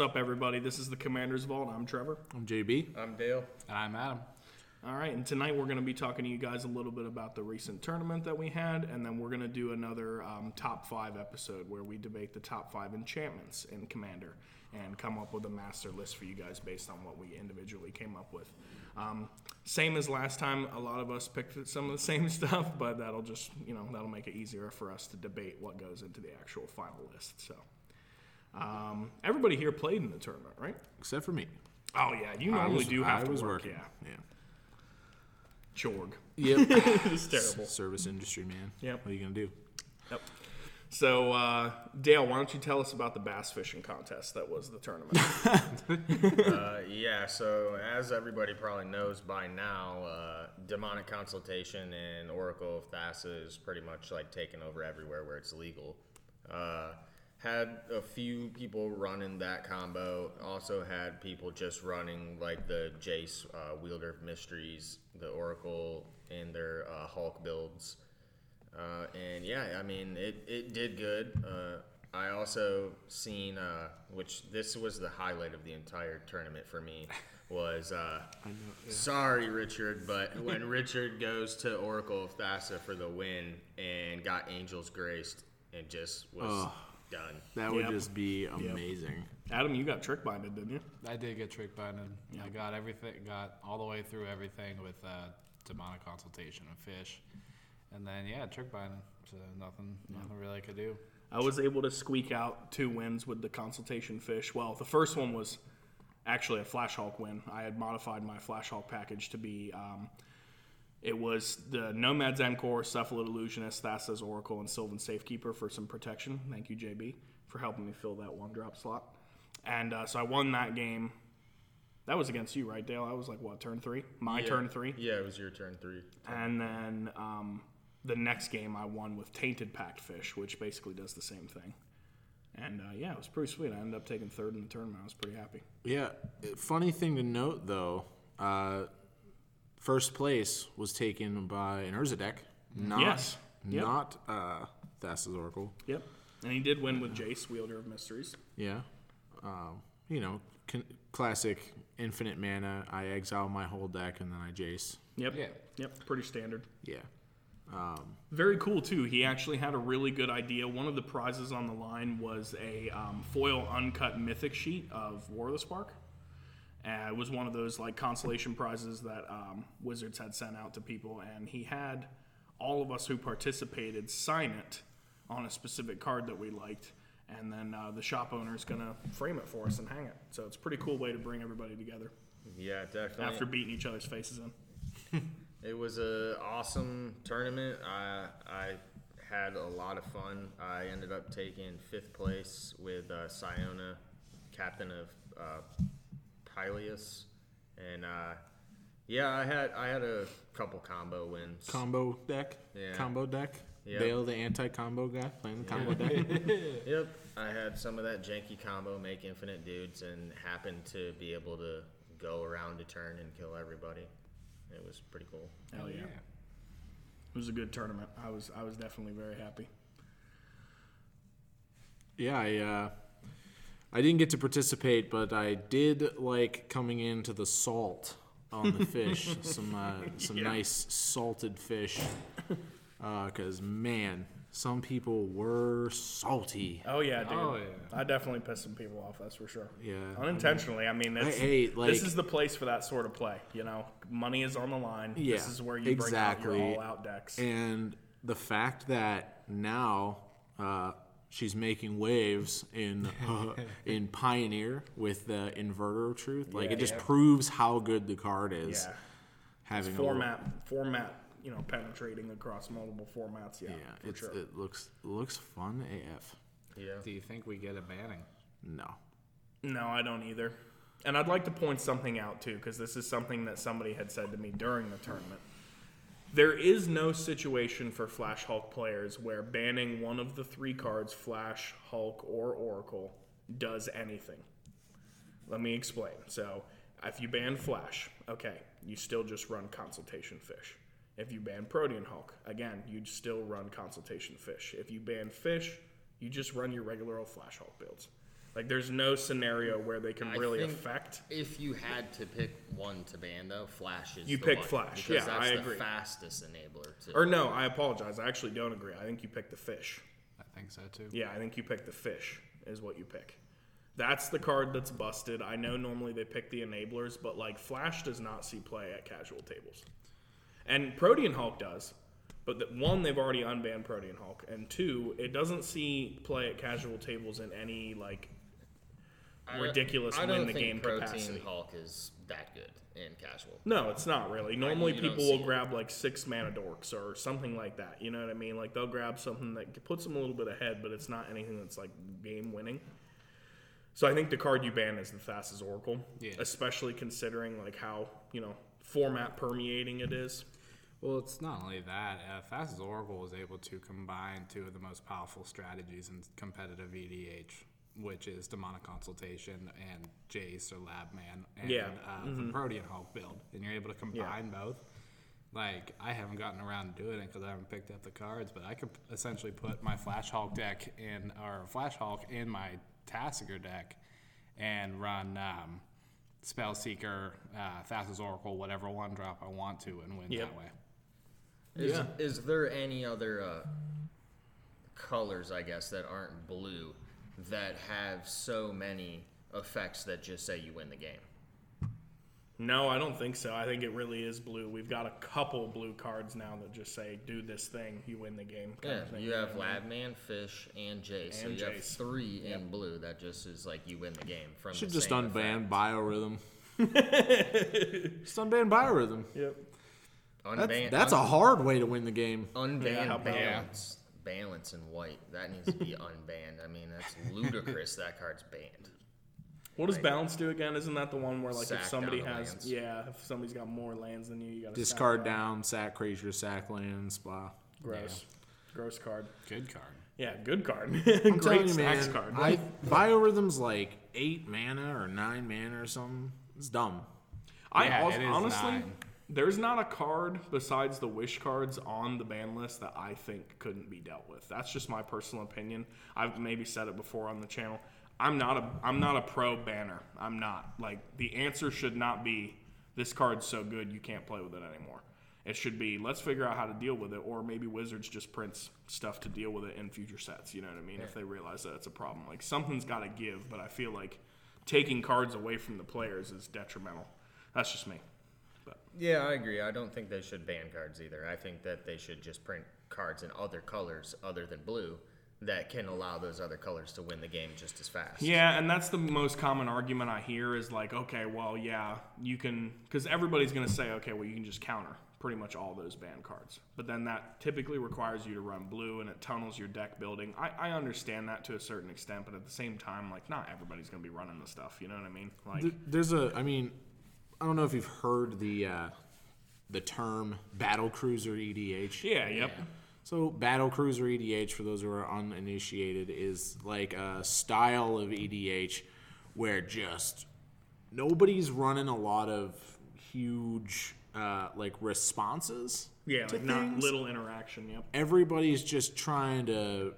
What's up, everybody? This is the Commander's Vault. I'm Trevor. I'm JB. I'm Dale. And I'm Adam. All right, and tonight we're going to be talking to you guys a little bit about the recent tournament that we had, and then we're going to do another um, top five episode where we debate the top five enchantments in Commander and come up with a master list for you guys based on what we individually came up with. Um, same as last time, a lot of us picked some of the same stuff, but that'll just, you know, that'll make it easier for us to debate what goes into the actual final list. So, um, everybody here played in the tournament, right? Except for me. Oh, yeah, you normally was, do have I to was work, working. yeah. Yeah. Chorg. Yep. it's terrible. Service industry, man. Yep. What are you gonna do? Yep. So, uh, Dale, why don't you tell us about the bass fishing contest that was the tournament? Uh, yeah, so as everybody probably knows by now, uh, demonic consultation and Oracle of Thassa is pretty much like taken over everywhere where it's legal. Had a few people running that combo. Also had people just running like the Jace uh, Wielder of Mysteries, the Oracle, and their uh, Hulk builds. Uh, and yeah, I mean, it, it did good. Uh, I also seen, uh, which this was the highlight of the entire tournament for me, was uh, sorry, Richard, but when Richard goes to Oracle of Thassa for the win and got Angels graced and just was Oh. Done. That would Yep. just be amazing. Adam, you got trick binded, didn't you? I did get trick binded. I got everything, got all the way through everything with uh, demonic consultation and fish, and then yeah, trick binded. So nothing, nothing really I could do. I was able to squeak out two wins with the consultation fish. Well, the first one was actually a Flash Hulk win. I had modified my Flash Hulk package to be. Um, it was the Nomads en-Kor, Cephalid Illusionist, Thassa's Oracle, and Sylvan Safekeeper for some protection. Thank you, JB, for helping me fill that one drop slot. And uh, so I won that game. That was against you, right, Dale? I was like, what, turn three? My Yeah. turn three? Yeah, it was your turn three. And then um, the next game I won with Tainted Pact Fish, which basically does the same thing. And uh, yeah, it was pretty sweet. I ended up taking third in the tournament. I was pretty happy. Yeah. Funny thing to note, though, uh, first place was taken by an Urza deck, not Yes. Yep. not uh, Thassa's Oracle. Yep. And he did win with Jace, Wielder of Mysteries. Yeah. Um, you know, con- classic infinite mana. I exile my whole deck and then I Jace. Yep. Yeah. Yep. Pretty standard. Yeah. Very cool too. He actually had a really good idea. One of the prizes on the line was a um, foil uncut mythic sheet of War of the Spark. Uh, it was one of those like consolation prizes that um, Wizards had sent out to people, and he had all of us who participated sign it on a specific card that we liked, and then uh, the shop owner is gonna frame it for us and hang it. So it's a pretty cool way to bring everybody together Yeah, definitely. after beating each other's faces in. It was a awesome tournament. I I had a lot of fun. I ended up taking fifth place with uh, Siona, captain of uh, Pyleas, and uh, yeah, I had I had a couple combo wins. Combo deck. Yeah. Combo deck. Yep. Dale, the anti-combo guy, playing the combo deck. Yep, I had some of that janky combo, make infinite dudes, and happened to be able to go around a turn and kill everybody. It was pretty cool. Hell yeah. It was a good tournament. I was I was definitely very happy. Yeah, I uh, I didn't get to participate, but I did like coming into the salt on the fish. some uh, some nice salted fish. Because man, some people were salty. Oh yeah, dude. Oh, yeah. I definitely pissed some people off. That's for sure. Yeah. Unintentionally. I mean, that's, Hey, like- this is the place for that sort of play. You know, money is on the line. Yeah, This is where you bring out your all-out decks. And the fact that now uh, she's making waves in uh, in Pioneer with the inverter of truth, like Yeah, it just yeah. proves how good the card is. yeah, Having a little- format, format. You know, penetrating across multiple formats. Yeah, yeah, for it's, sure. it looks looks fun AF. Yeah. Do you think we get a banning? No. No, I don't either. And I'd like to point something out too, because this is something that somebody had said to me during the tournament. There is no situation for Flash Hulk players where banning one of the three cards, Flash, Hulk, or Oracle, does anything. Let me explain. So, if you ban Flash, okay, you still just run Consultation Fish. If you ban Protean Hulk, again, you'd still run Consultation Fish. If you ban Fish, you just run your regular old Flash Hulk builds. Like there's no scenario where they can I really think affect. If you had to pick one to ban though, Flash is You the pick one, Flash. because Yeah, that's I the agree. fastest enabler. To, Or no, I apologize. I actually don't agree. I think you pick the fish. I think so too. Yeah, I think you pick the fish is what you pick. That's the card that's busted. I know normally they pick the enablers, but like Flash does not see play at casual tables. And Protean Hulk does. But the, one, they've already unbanned Protean Hulk, and two, it doesn't see play at casual tables in any like I don't- ridiculous I win the game Protean capacity. Hulk is that good in casual. No, it's not really. Normally, you don't people see will it. grab like six mana dorks or something like that. You know what I mean? Like they'll grab something that puts them a little bit ahead, but it's not anything that's like game winning. So I think the card you ban is the Thassa's Oracle, Yeah. especially considering like how you know format permeating it is. Well, it's not only that. Uh, Thassa's Oracle was able to combine two of the most powerful strategies in competitive EDH, which is Demonic Consultation and Jace or Labman and Yeah. uh, the Protean Hulk build. And you're able to combine both. Like, I haven't gotten around to doing it because I haven't picked up the cards, but I could essentially put my Flash Hulk deck in, or Flash Hulk in my Tasigur deck and run um, Spellseeker, uh, Thassa's Oracle, whatever one drop I want to, and win Yep. that way. Is, Yeah. is there any other uh, colors, I guess, that aren't blue that have so many effects that just say you win the game? No, I don't think so. I think it really is blue. We've got a couple blue cards now that just say "Do this thing, you win the game." kind Yeah, of thing, you have know what I mean? Labman, Fish, and Jace. so And you have Jace. three in blue that just is like you win the game from Should the just same unban effect. biorhythm. just unban biorhythm. Yep. That's, Unban, that's a un- hard way to win the game. unban Yeah, how about- balance. Balance in white. That needs to be unbanned. I mean, that's ludicrous. that card's banned. What does balance do again? Isn't that the one where like Sack if somebody has lands. yeah, if somebody's got more lands than you, you got to Discard down, sack creature, sack lands, blah. Gross, gross card. Good card. Yeah, good card. I'm Great telling you, stacks man, card. I, biorhythm's like eight mana or nine mana or something. It's dumb. I also, it is honestly, nine. There's not a card besides the wish cards on the ban list that I think couldn't be dealt with. That's just my personal opinion. I've maybe said it before on the channel. I'm not a I'm not a pro banner. I'm not. Like the answer should not be this card's so good you can't play with it anymore. It should be let's figure out how to deal with it, or maybe Wizards just prints stuff to deal with it in future sets. You know what I mean? If they realize that it's a problem, like something's got to give. But I feel like taking cards away from the players is detrimental. That's just me. But Yeah, I agree. I don't think they should ban cards either. I think that they should just print cards in other colors other than blue that can allow those other colors to win the game just as fast. yeah, and that's the most common argument I hear is like, okay, well, yeah, you can, because everybody's going to say, okay, well, you can just counter pretty much all those banned cards. But then that typically requires you to run blue and it tunnels your deck building. I, I understand that to a certain extent, but at the same time, like, not everybody's going to be running the stuff. You know what I mean? Like, There's a, I mean, I don't know if you've heard the uh, the term battle cruiser EDH. yeah, yep. So battle cruiser EDH, for those who are uninitiated, is like a style of EDH where just nobody's running a lot of huge uh, like responses. Yeah, like not little interaction. Yep. Everybody's just trying to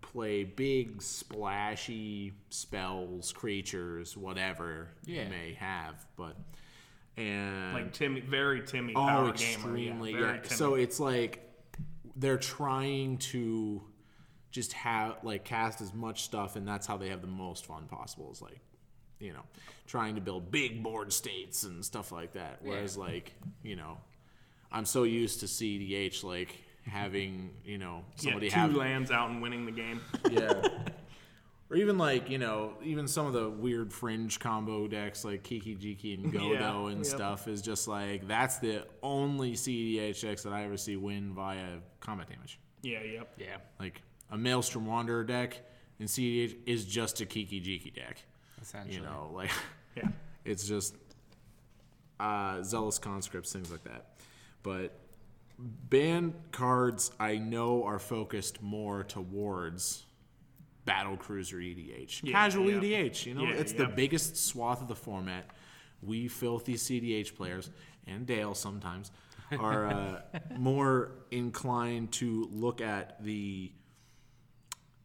play big splashy spells, creatures, whatever Yeah. you may have, but and Like Timmy, very Timmy Oh, power extremely. gamer. Yeah, Yeah. Timmy. So it's like they're trying to just have like cast as much stuff, and that's how they have the most fun possible. Is like, you know, trying to build big board states and stuff like that. Whereas like, you know, I'm so used to CDH like having you know somebody yeah, two have lands out and winning the game. yeah. Or even like, you know, even some of the weird fringe combo decks like Kiki Jiki and Godo Yeah, and yep. stuff is just like that's the only CEDH decks that I ever see win via combat damage. Yeah, yep. Yeah, Like a Maelstrom Wanderer deck in CEDH is just a Kiki Jiki deck. essentially. You know, like Yeah. it's just uh, zealous conscripts, things like that. But ban cards I know are focused more towards battle cruiser EDH, Yeah, casual yeah. EDH. You know, Yeah, it's the biggest swath of the format. We filthy CDH players and Dale sometimes are uh, more inclined to look at the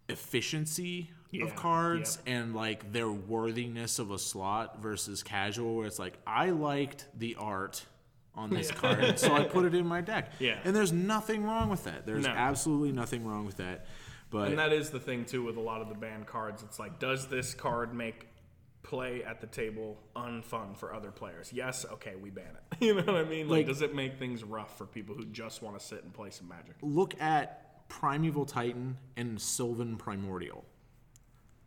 efficiency Yeah, of cards and like their worthiness of a slot versus casual, where it's like I liked the art on this card, so I put it in my deck. Yeah. and there's nothing wrong with that. There's No. absolutely nothing wrong with that. But And that is the thing too with a lot of the banned cards. It's like, does this card make play at the table unfun for other players? Yes. Okay, we ban it. You know what I mean? Like, Like- does it make things rough for people who just want to sit and play some Magic? look at Primeval Titan and Sylvan Primordial.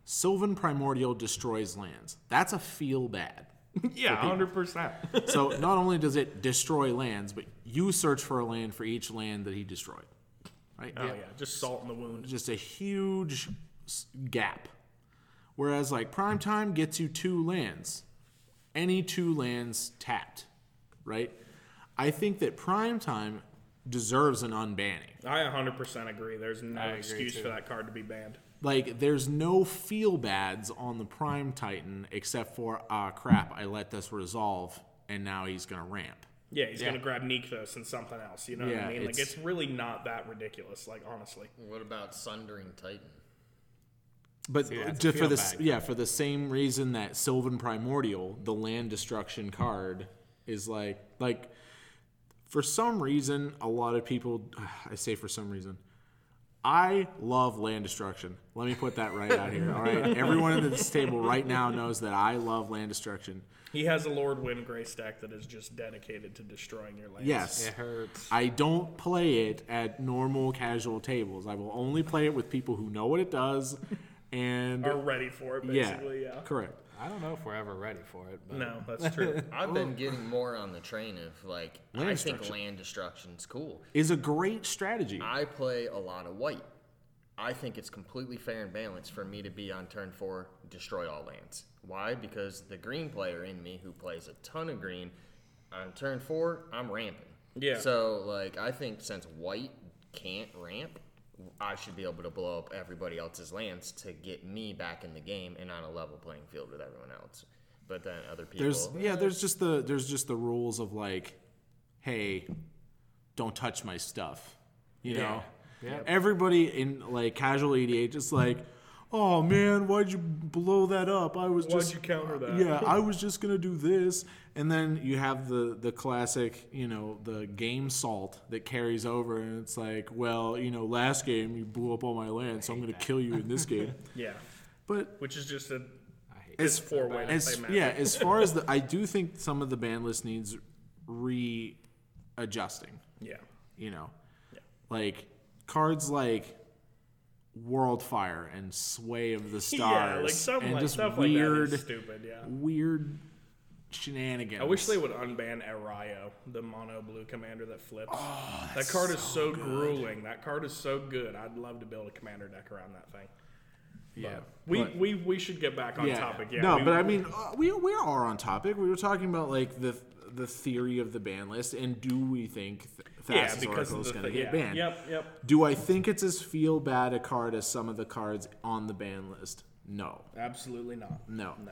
Sylvan Primordial destroys lands. That's a feel bad. yeah, hundred percent. So not only does it destroy lands, but you search for a land for each land that he destroyed. Right? Oh yeah, just salt in the wound. Just a huge gap. Whereas like prime time gets you two lands. Any two lands tapped. Right? I think that prime time deserves an unbanning. I 100% agree. There's no agree, excuse too. for that card to be banned. Like, there's no feel bads on the Prime Titan except for, ah, crap, I let this resolve, and now he's going to ramp. Yeah, he's Yeah. gonna grab Nykthos and something else. You know what I mean? Like it's- it's really not that ridiculous. Like honestly. What about Sundering Titan? But that's a for feel this, yeah, for the same reason that Sylvan Primordial, the land destruction card, is like, like, for some reason, a lot of people, I say for some reason, I love land destruction. Let me put that right out here. All right, everyone at this table right now knows that I love land destruction. He has a Lord Windgrace stack that is just dedicated to destroying your lands. Yes, It hurts. I don't play it at normal casual tables. I will only play it with people who know what it does and Are ready for it, yeah, basically, yeah. correct. I don't know if we're ever ready for it. But No, that's true. I've been getting more on the train of like Land I think land destruction. land destruction's cool. Is a great strategy. I play a lot of white. I think it's completely fair and balanced for me to be on turn four, destroy all lands. Why? Because the green player in me who plays a ton of green, on turn four, I'm ramping. Yeah. So like I think since white can't ramp, I should be able to blow up everybody else's lands to get me back in the game and on a level playing field with everyone else. But then other people There's yeah, there's just the there's just the rules of like, hey, don't touch my stuff. You know? Yeah. Everybody in like casual EDH is just like, oh man, why'd you blow that up? I was just Why'd just you counter that? Yeah, I was just gonna do this. And then you have the the classic, you know, the game salt that carries over and it's like, well, you know, last game you blew up all my land, so I'm gonna kill you in this game. yeah. But Which is just a I hate it's four way to as play yeah, as far as the, I do think some of the ban list needs readjusting. Yeah. You know, like cards like Worldfire and Sway of the Stars, Yeah, like something and like just stuff weird, like stupid, yeah. weird shenanigans. I wish they would unban Erayo, the mono blue commander that flips. Oh, that card is so, grueling. That card is so good. I'd love to build a commander deck around that thing. Yeah, We but- we, we should get back on yeah. topic. Yeah. no, we- but I mean, uh, we we are on topic. We were talking about like the the theory of the ban list, and do we think Th- yeah, Thassa's because Oracle is going to get yeah. banned? Yep, yep. Do I think it's as feel bad a card as some of the cards on the ban list? No, Absolutely not. no. No.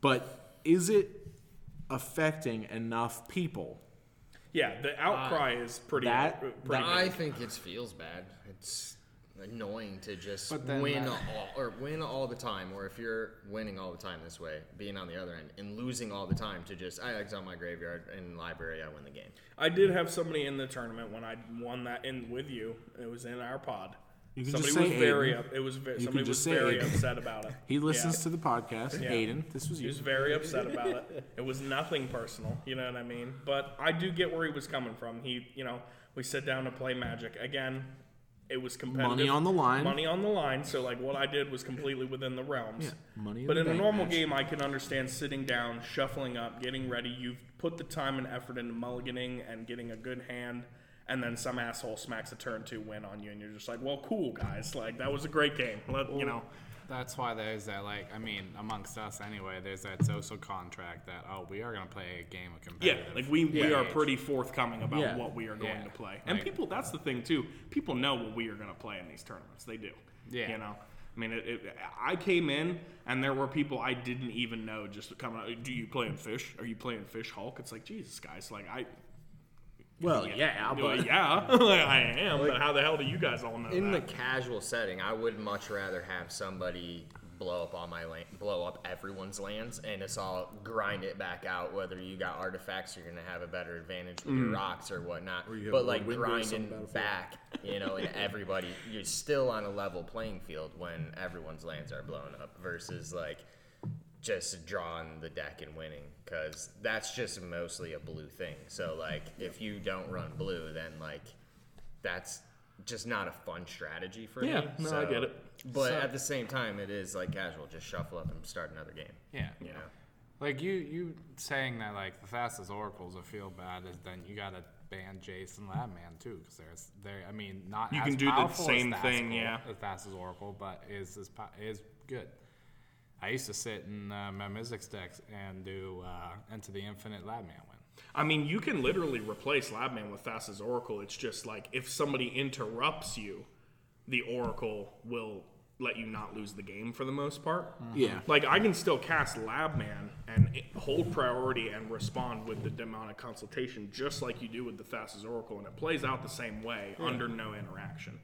But is it affecting enough people? Yeah, the outcry uh, is pretty. that- pretty I think it feels bad. It's annoying to just But then win that- all or win all the time, or if you're winning all the time this way, being on the other end and losing all the time to just I exile my graveyard in library, I win the game. I did have somebody in the tournament when I won that in with you. It was in our pod. You can somebody just was say very Aiden. up. It was ve- can somebody was just say very Aiden. upset about it. He listens Yeah. to the podcast. Yeah. Aiden, this was He you. was very upset about it. It was nothing personal, you know what I mean? But I do get where he was coming from. He, you know, we sit down to play Magic again. It was competitive. Money on the line. Money on the line. So like what I did was completely within the realms. Yeah, money But in a normal match. game, I can understand sitting down, shuffling up, getting ready. You've put the time and effort into mulliganing and getting a good hand. And then some asshole smacks a turn two win on you, and you're just like, "Well, cool, guys. Like that was a great game. Let you know." That's why there's that, like, I mean, amongst us anyway, there's that social contract that, oh, we are going to play a game of competitive. Yeah, like we, we are pretty forthcoming about Yeah. what we are going Yeah. to play. And Like- people, that's the thing too. People know what we are going to play in these tournaments. They do. Yeah. You know, I mean, it, it, I came in and there were people I didn't even know just coming out. Do you play in Fish? Are you playing Fish Hulk? It's like, Jesus, guys. Like, I. well, yeah, Well, but yeah, I am. but how the hell do you guys all know In the casual setting, I would much rather have somebody blow up all my land, blow up everyone's lands, and it's all grind it back out. Whether you got artifacts, you're gonna have a better advantage with your mm. rocks or whatnot. you have but like grinding back, you know, and everybody, you're still on a level playing field when everyone's lands are blown up versus like just drawing the deck and winning because that's just mostly a blue thing. So like if you don't run blue, then like that's just not a fun strategy for Yeah, me. no, I get it. But So- at the same time, it is like casual. Just shuffle up and start another game. Yeah. You know. Like you, you saying that like the fastest oracles will feel bad is then you gotta ban Jason Labman too because there's there. I mean, not You as can do the powerful same as thing, Thastical- yeah. as Thassa's Oracle, but is is is good. I used to sit in uh, my Mizzix decks and do uh, Enter the Infinite Labman win. I mean, you can literally replace Labman with Thassa's Oracle. It's just like if somebody interrupts you, the Oracle will let you not lose the game for the most part. Yeah. Like I can still cast Labman and hold priority and respond with the demonic consultation just like you do with the Thassa's oracle and it plays out the same way under no interaction.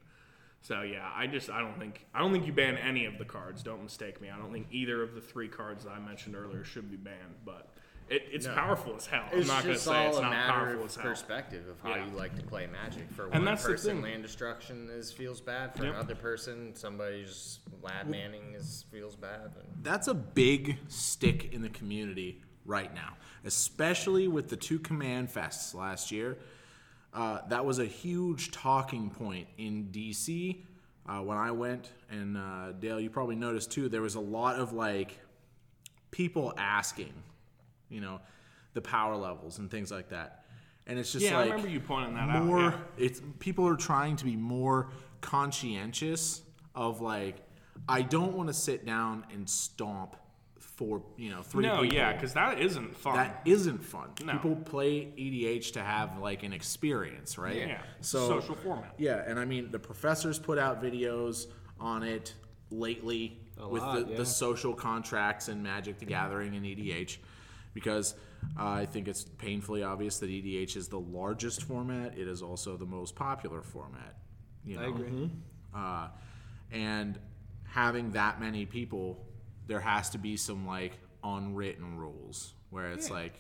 So yeah, I just I don't think I don't think you ban any of the cards. Don't mistake me. I don't think either of the three cards that I mentioned earlier should be banned, but it, it's powerful as hell. It's I'm not going to just say all it's a not matter powerful of as hell. perspective of how Yeah. you like to play Magic. For And one that's the person, thing. land destruction is feels bad. For Yep. another person, somebody's lab manning is feels bad. And That's a big stick in the community right now, especially with the two command fests last year. Uh, that was a huge talking point in DC uh, when I went. And uh, Dale, you probably noticed too, there was a lot of like people asking, you know, the power levels and things like that. And it's just Yeah, like I remember you pointing that more out. Yeah. it's people are trying to be more conscientious of like I don't want to sit down and stomp for you know three No, people. yeah, because that isn't fun. that isn't fun. No. People play EDH to have like an experience, right? Yeah, So social format. Yeah, and I mean the professors put out videos on it lately with lot, the, yeah. the social contracts and Magic the Gathering and EDH because uh, I think it's painfully obvious that EDH is the largest format. It is also the most popular format. You know? I agree. uh, and having that many people, there has to be some like unwritten rules where it's like,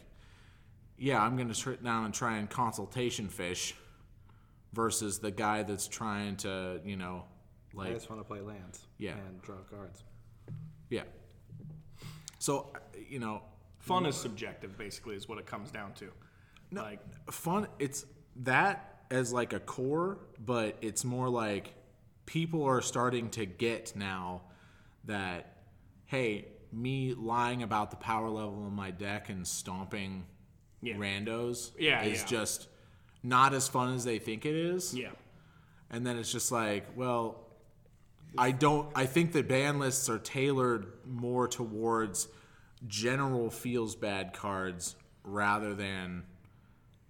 yeah, I'm gonna sit down and try and consultation fish, versus the guy that's trying to, you know, like I just want to play lands. Yeah. And draw cards. yeah. So you know, Fun is subjective, basically, is what it comes down to. like, fun it's that as like a core but it's more like people are starting to get now that hey me lying about the power level of my deck and stomping Yeah. randos Yeah, is yeah. just not as fun as they think it is yeah. and then it's just like well i don't i think that ban lists are tailored more towards general feels bad cards rather than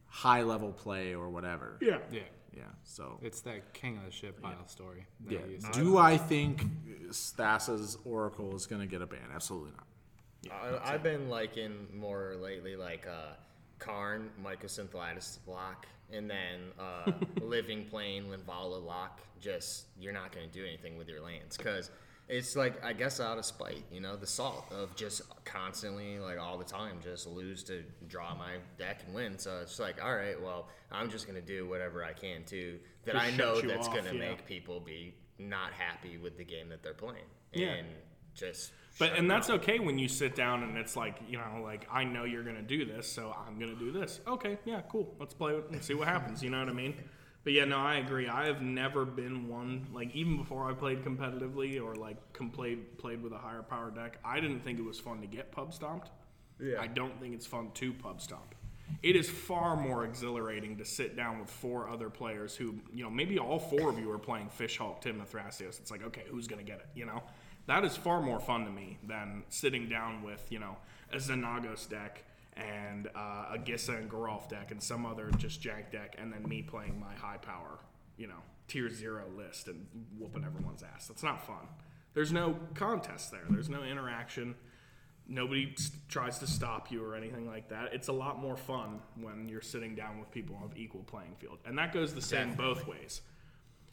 high level play or whatever Yeah. Yeah. Yeah so. It's that king of the ship pile story. that yeah. you do i think Thassa's oracle is going to get a ban? Absolutely not. I, I've been liking more lately, like uh, Karn, Mycosynthitis block, and then uh, Living Plane, Linvala lock. Just you're not going to do anything with your lands because it's like I guess out of spite, you know, the salt of just constantly, like all the time, just lose to draw my deck and win. So it's like, all right, well, I'm just going to do whatever I can to that Just I know that's off, going to yeah. make people be not happy with the game that they're playing, Yeah. and just. But and that's okay when you sit down and it's like you know like I know you're gonna do this, so I'm gonna do this. Okay, yeah, cool. Let's play it and see what happens. You know what I mean? But yeah, no, I agree. I have never been one like even before I played competitively or like com- played played with a higher power deck. I didn't think it was fun to get pub stomped. Yeah. I don't think it's fun to pub stomp. It is far more exhilarating to sit down with four other players who, you know, maybe all four of you are playing Fishhawk, Tymna Thrasios. It's like, okay, who's going to get it? You know, that is far more fun to me than sitting down with, you know, a Xenagos deck and uh, a Gisa and Geralf deck and some other just jank deck, and then me playing my high power, you know, tier zero list and whooping everyone's ass. That's not fun. There's no contest there. There's no interaction nobody tries to stop you or anything like that. It's a lot more fun when you're sitting down with people of equal playing field, and that goes the same both ways.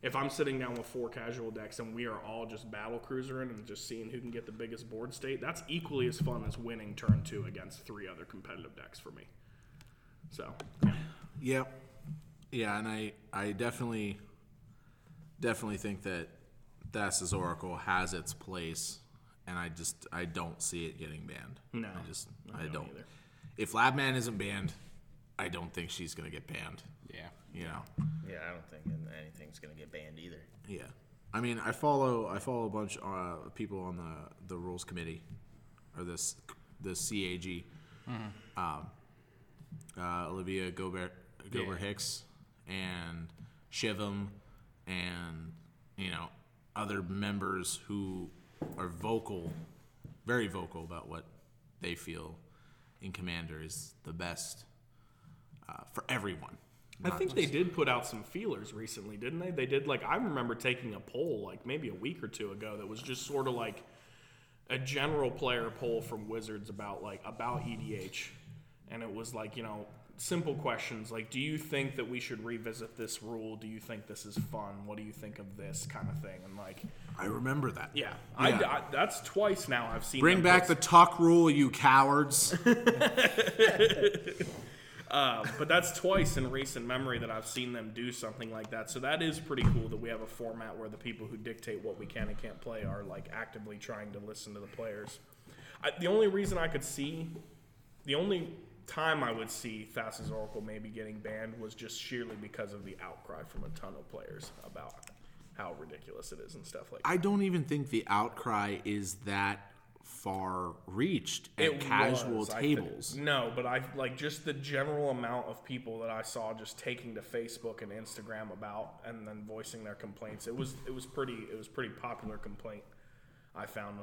If I'm sitting down with four casual decks and we are all just battle cruisering and just seeing who can get the biggest board state, that's equally as fun as winning turn two against three other competitive decks for me. So, yeah. Yep. Yeah, and I I definitely definitely think that Thassa's Oracle has its place, and I just I don't see it getting banned. No, I just I I, don't don't. either. If Labman isn't banned, I don't think she's gonna get banned. Yeah. You know. Yeah, I don't think anything's gonna get banned either. Yeah. I mean, I follow I follow a bunch uh, of people on the the rules committee, or this the CAG. Um, uh, Olivia Gobert Gobert Yeah. Hicks and Shivam and you know other members who are vocal, very vocal about what they feel in Commander is the best uh, for everyone. I think they did put out some feelers recently, didn't they? They did like I remember taking a poll like maybe a week or two ago that was just sort of like a general player poll from Wizards about like about EDH, and it was like you know simple questions like do you think that we should revisit this rule? Do you think this is fun? What do you think of this kind of thing? And like I remember that. yeah, I, Yeah. I- that's twice now I've seen Bring back the tuck rule, you cowards. Uh, but that's twice in recent memory that I've seen them do something like that. So that is pretty cool that we have a format where the people who dictate what we can and can't play are like actively trying to listen to the players. I, the only reason I could see, the only time I would see Thassa's Oracle maybe getting banned was just sheerly because of the outcry from a ton of players about how ridiculous it is and stuff like that. I don't even think the outcry is that far reached at It casual was, tables. no, but I like just the general amount of people that I saw just taking to Facebook and Instagram about and then voicing their complaints. It was it was pretty it was pretty popular complaint. I found.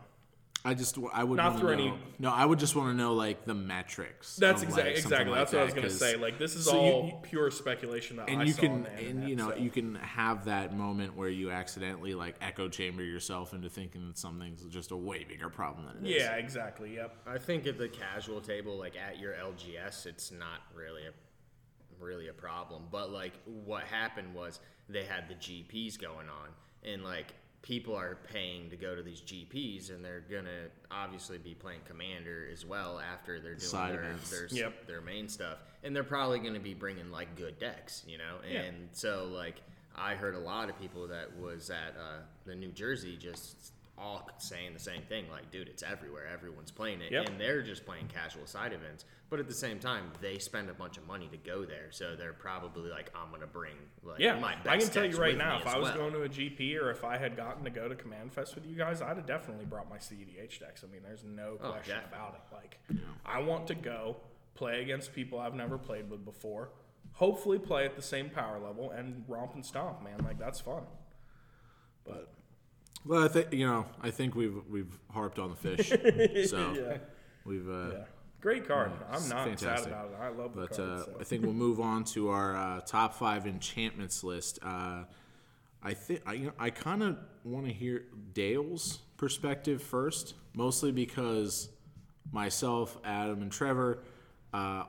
I just I would Not wanna through know, any- no. I would just want to know like the metrics. That's of, exactly like, exactly like that's what I was gonna say. Like this is so all you- pure speculation that and I you saw can on the and internet, you know so- you can have that moment where you accidentally like echo chamber yourself into thinking that something's just a way bigger problem than it is. yeah, exactly. Yep. I think at the casual table, like at your LGS, it's not really a really a problem. But like what happened was they had the GPs going on, and like people are paying to go to these GPs, and they're gonna obviously be playing Commander as well after they're doing Side their their, Yep. their main stuff, and they're probably gonna be bringing like good decks, you know. Yeah. And so like I heard a lot of people that was at uh, the New Jersey just all saying the same thing like dude it's everywhere everyone's playing it Yep. and they're just playing casual side events but at the same time they spend a bunch of money to go there so they're probably like i'm gonna bring like Yeah, my I can tell you right now, if I was well. going to a GP or if I had gotten to go to Command Fest with you guys, I'd have definitely brought my CEDH decks. I mean, there's no Oh, question yeah. about it. Like, I want to go play against people I've never played with before. Hopefully, play at the same power level and romp and stomp, man. Like that's fun. But Well, I think you know. I think we've we've harped on the fish, so we've. Uh, yeah, great card. I'm it's not sad about it. I love the But card. uh, so. I think we'll move on to our uh, top five enchantments list. Uh, I think I, you know, I kind of want to hear Dale's perspective first, mostly because myself, Adam, and Trevor uh,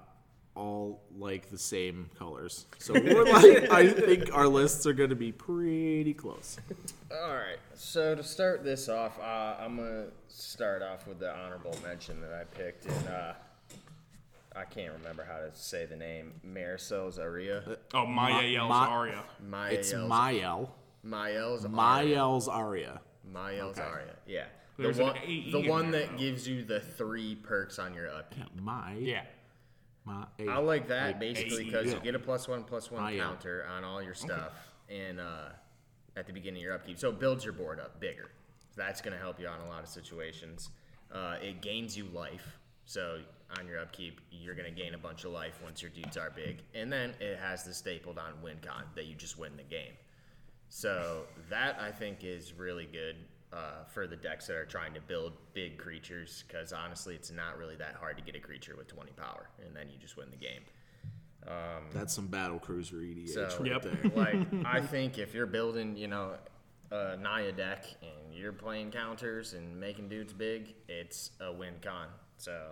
all like the same colors. So we're like, I think our lists are going to be pretty close. all right so to start this off uh, i'm gonna start off with the honorable mention that i picked and uh, I can't remember how to say the name. Maricel's Aria. oh, Maya yells Ma- Aria. It's Mayael's Mael. Mayael's Aria. Mael's Aria. Mayael's Aria. Yeah. The There's an one, AE the one there, that though. gives you the three perks on your upkeep. My. Yeah. My. I like that basically because yeah. you get a plus one plus one yeah. counter on all your stuff, and uh, at the beginning of your upkeep, so it builds your board up bigger. That's going to help you on a lot of situations. Uh, it gains you life, so on your upkeep, you're going to gain a bunch of life once your dudes are big, and then it has the stapled on win con that you just win the game. So that I think is really good uh, for the decks that are trying to build big creatures because honestly, it's not really that hard to get a creature with 20 power, and then you just win the game. That's some battle cruiser EDH So, right Yep. there. like, I think if you're building, you know, a Naya deck and you're playing counters and making dudes big, it's a win con. So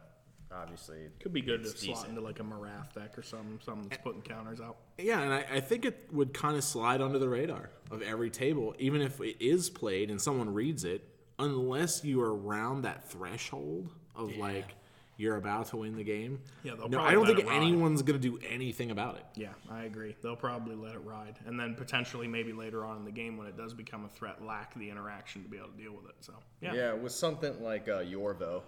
obviously Could be good to it's slot decent. into like a Marath deck or something, something that's putting counters out. Yeah, and I, I think it would kind of slide under the radar of every table, even if it is played and someone reads it, unless you are around that threshold of like you're about to win the game. Yeah, they'll no, probably I don't let think it anyone's gonna do anything about it. Yeah, I agree. They'll probably let it ride, and then potentially maybe later on in the game when it does become a threat, lack the interaction to be able to deal with it. So yeah, Yeah, with something like uh, Yorvo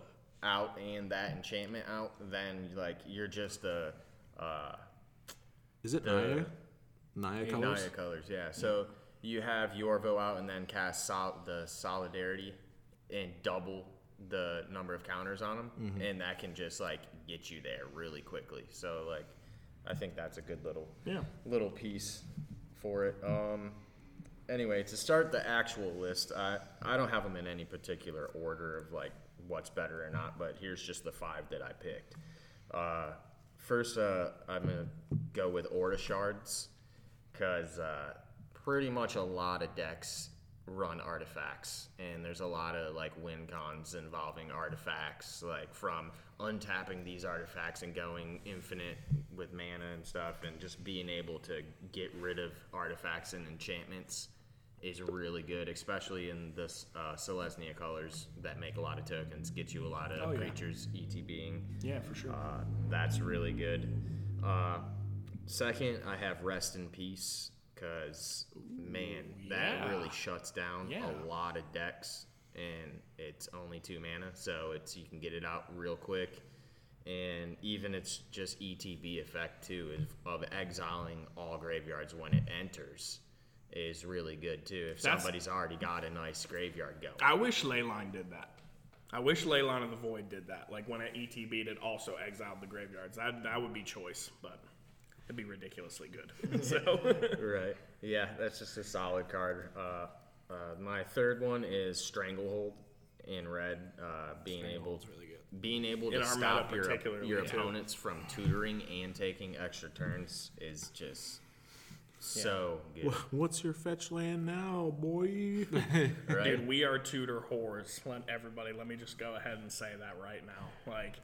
out and that enchantment out, then like you're just a uh, Is it Naya? Naya colors? Naya colors. Yeah, so you have Yorvo out and then cast sol- the Solidarity and double the number of counters on them, Mm-hmm. and that can just like get you there really quickly. So like, I think that's a good little yeah. little piece for it. Um, anyway, to start the actual list, I, I don't have them in any particular order of like what's better or not, but here's just the five that I picked. Uh, first, uh, I'm gonna go with Aura Shards because uh, pretty much a lot of decks run artifacts and there's a lot of like win cons involving artifacts like from untapping these artifacts and going infinite with mana and stuff and just being able to get rid of artifacts and enchantments is really good especially in this uh, Selesnya colors that make a lot of tokens get you a lot of Oh, yeah. creatures ETBing Yeah, for sure. uh, that's really good. Uh, second, I have Rest in Peace because man, that really shuts down Yeah. a lot of decks, and it's only two mana, so it's you can get it out real quick. And even it's just ETB effect too is of exiling all graveyards when it enters is really good too. If That's- somebody's already got a nice graveyard going. I wish Leyline did that. I wish Leyline of the Void did that. Like when it ETB'd it also exiled the graveyards. That that would be choice, but it'd be ridiculously good. so right. Yeah, that's just a solid card. Uh, uh, my third one is Stranglehold in red. Uh, being able, really good. being able to stop your your too. opponents from tutoring and taking extra turns is just so good. What's your fetch land now, boy? Right? Dude, we are tutor whores. Let everybody. Let me just go ahead and say that right now. Like,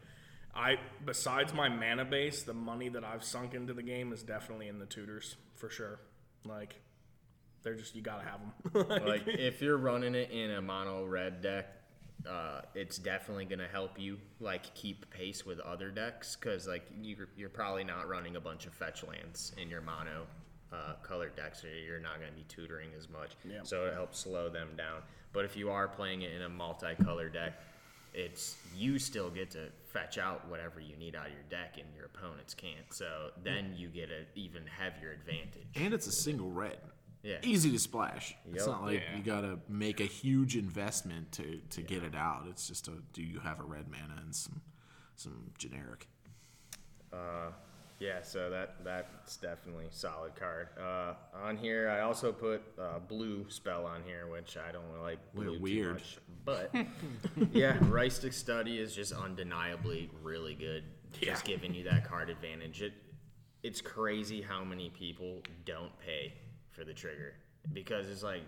I besides my mana base, the money that I've sunk into the game is definitely in the tutors for sure. Like, they're just you gotta have them. like if you're running it in a mono red deck uh, it's definitely going to help you like keep pace with other decks because like you're, you're probably not running a bunch of fetch lands in your mono uh, colored decks or you're not going to be tutoring as much Yeah. so it helps slow them down but if you are playing it in a multicolored deck it's you still get to fetch out whatever you need out of your deck and your opponents can't so then you get an even heavier advantage and it's a single red. Yeah. Easy to splash. It's not like Yeah. you gotta make a huge investment to, to get it out. It's just a do you have a red mana and some some generic. Yeah, so that that's definitely solid card. Uh, on here, I also put uh, blue spell on here, which I don't like blue too weird. much. But yeah, Rhystic Study is just undeniably really good. Just Yeah. giving you that card advantage. It it's crazy how many people don't pay for the trigger because it's like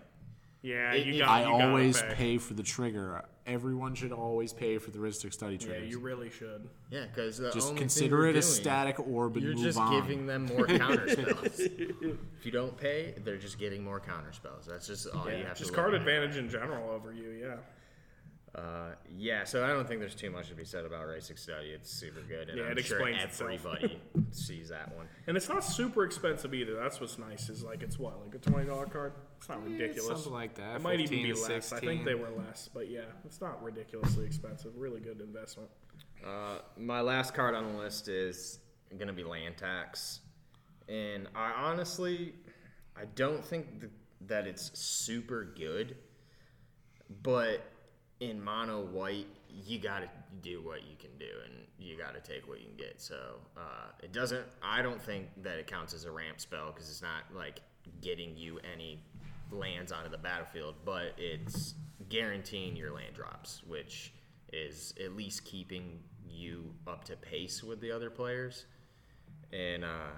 yeah, It- you it- got. I you always pay. pay for the trigger. Everyone should always pay for the Rhystic Study Yeah, you really should. yeah, because just consider it a static orb and You're move just on. giving them more counter spells. if you don't pay, they're just getting more counter spells. That's just all you have just to. card look at. advantage in general over you. Yeah. Uh, yeah, so I don't think there's too much to be said about Rhystic Study. It's super good, and Yeah, I'm it sure explains itself. everybody sees that one. And it's not super expensive either. That's what's nice. Is like it's what like a twenty dollar card. It's not ridiculous. something like that, It might even be to less. I think they were less, but yeah, it's not ridiculously expensive. Really good investment. Uh, my last card on the list is going to be Land Tax, and I honestly, I don't think th- that it's super good, but in mono white, you got to do what you can do, and you got to take what you can get. So uh, it doesn't. I don't think that it counts as a ramp spell because it's not like getting you any lands onto the battlefield, but it's guaranteeing your land drops, which is at least keeping you up to pace with the other players. And uh,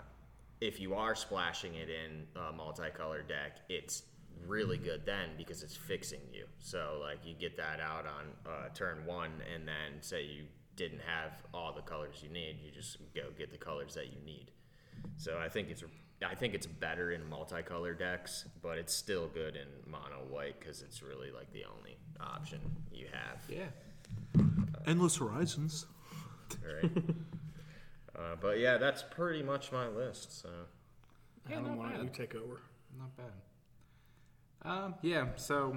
if you are splashing it in a multicolored deck, it's really good then because it's fixing you. So like you get that out on uh, turn one, and then say you didn't have all the colors you need, you just go get the colors that you need. So I think it's I think it's better in multicolor decks, but it's still good in mono white because it's really like the only option you have. Yeah. Endless Horizons. Right. uh, but yeah, that's pretty much my list. So Yeah, Adam, not why don't you bad. take over? Not bad. Um, yeah, so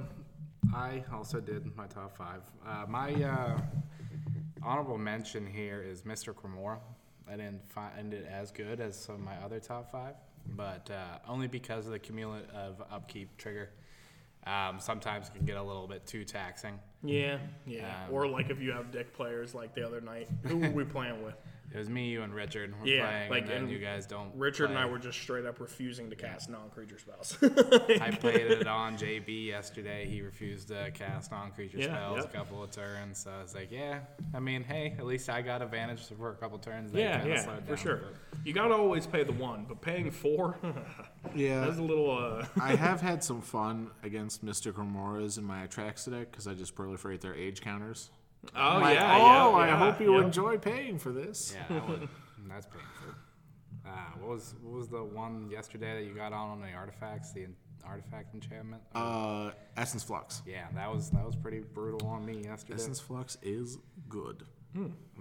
I also did my top five. Uh, my uh, honorable mention here is Mystic Remora. I didn't find it as good as some of my other top five, but uh, only because of the cumulative upkeep trigger. Um, sometimes it can get a little bit too taxing. Yeah, yeah. Um, or like if you have dick players like the other night. Who were we playing with? It was me, you, and Richard were Yeah, playing, like, and then and you guys don't. Richard and I were just straight up refusing to cast non-creature spells. I played it on JB yesterday. He refused to cast on creature Yeah, spells yep. a couple of turns. So I was like, yeah. I mean, hey, at least I got advantage for a couple turns. They yeah, kinda yeah, slowed for down, sure. but- You gotta always pay the one, but paying four, Yeah. that's a little. uh I have had some fun against Mystic Remoras in my Atraxa deck because I just proliferate their age counters. Oh Like, yeah, oh, yeah, I yeah, hope you yeah. enjoy paying for this. Yeah, that's painful. Uh, what was what was the one yesterday that you got on on the artifacts? The artifact enchantment. Uh, Essence Flux. yeah, that was that was pretty brutal on me yesterday. Essence Flux is good.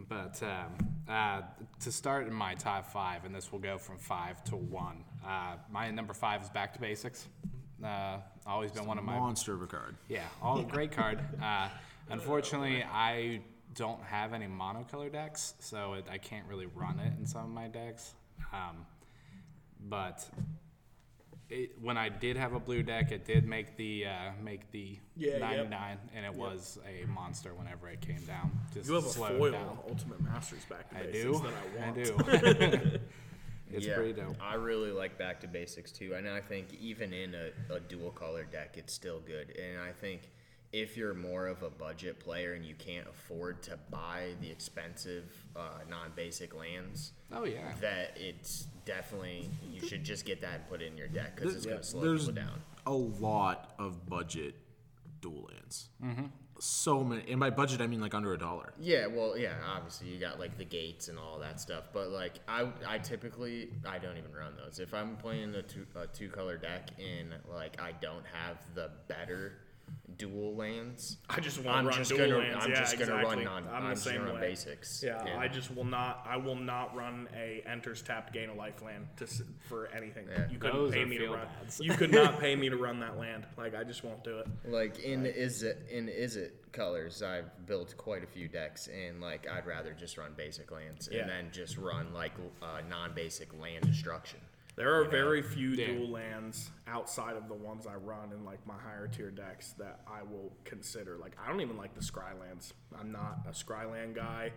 But um, uh, to start in my top five, and this will go from five to one. Uh, my number five is Back to Basics. Uh, always been one of my Monster of a card. yeah, all great card. Uh, unfortunately, I don't have any monocolor decks, so it, I can't really run it in some of my decks. Um, but it, when I did have a blue deck, it did make the uh, make the Yeah, yep. 99, and it was a monster whenever it came down. Just You have a slowed foil down. Ultimate Masters back to I basics do. that I I, want. do. it's yeah, pretty dope. I really like Back to Basics too, and I think even in a, a dual color deck, it's still good. And I think if you're more of a budget player and you can't afford to buy the expensive uh, non-basic lands, Oh yeah. that it's definitely you should just get that and put it in your deck because it's Yeah, going to slow there's people down. a lot of budget dual lands. Mm-hmm. So many, and by budget I mean like under a dollar. Yeah, well, yeah, obviously you got like the gates and all that stuff, but like I, I typically I don't even run those. If I'm playing a two a two color deck and like I don't have the better dual lands, I just want to run just dual gonna lands. I'm yeah, just gonna exactly. run non I'm, I'm, the same run way. basics. Yeah, and- I just will not. I will not run a enters tapped gain a life land to for anything. Yeah. You couldn't Those pay me to field run. ads. You could not pay me to run that land. Like I just won't do it. like in is it in is it colors I've built quite a few decks and like I'd rather just run basic lands Yeah. and then just run like uh, non-basic land destruction. There are very few Yeah. dual lands outside of the ones I run in like my higher tier decks that I will consider. Like I don't even like the scry lands. I'm not a scry land guy.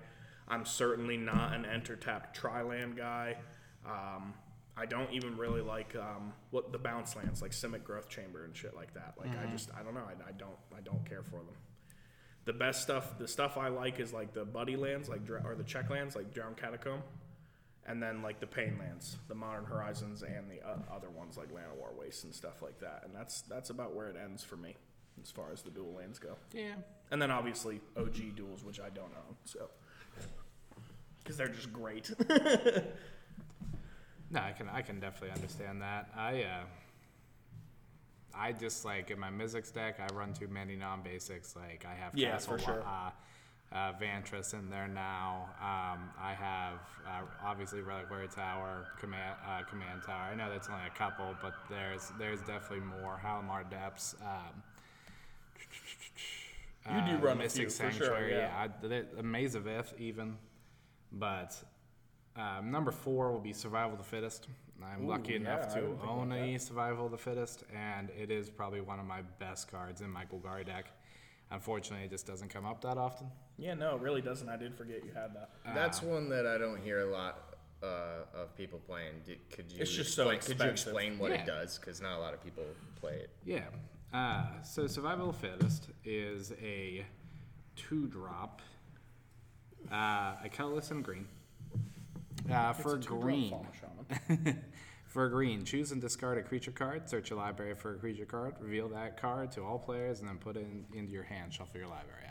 I'm certainly not an enter tap tri land guy. Um, I don't even really like um, what the bounce lands like Simic Growth Chamber and shit like that. Like I just I don't know. I, I don't I don't care for them. The best stuff, the stuff I like is like the buddy lands, like or the check lands, like Drowned Catacomb and then like the pain lands, the Modern Horizons, and the uh, other ones like Land of War Waste and stuff like that. And that's that's about where it ends for me as far as the dual lands go. Yeah. And then obviously OG duels, which I don't own, so because they're just great. No, I can I can definitely understand that. I uh, I just like in my Mizzix deck, I run too many non-basics. Like I have Yeah, Castle for sure. uh, uh, Vantress in there now. Um, I have uh, obviously Reliquary Tower, Command uh, Command Tower. I know that's only a couple, but there's there's definitely more. Halimar Depths. Um, You do uh, run a Mystic few, for sure, Sanctuary, yeah. I, the, Maze of Ith even, but um, number four will be Survival of the Fittest. I'm Ooh, lucky yeah, enough to own a Survival of the Fittest, and it is probably one of my best cards in my Golgari deck. Unfortunately, it just doesn't come up that often. Yeah, no, it really doesn't. I did forget you had that. That's one that I don't hear a lot uh, of people playing. Do, could you? It's just so explain, Could you expensive. explain what Yeah. it does? Because not a lot of people play it. Yeah. Uh, so Survival of the Fittest is a two drop, uh, a colorless and green. Uh, for It's a two-drop green, Fauna Shaman. For green, choose and discard a creature card. Search your library for a creature card. Reveal that card to all players, and then put it in, into your hand. Shuffle your library afterwards.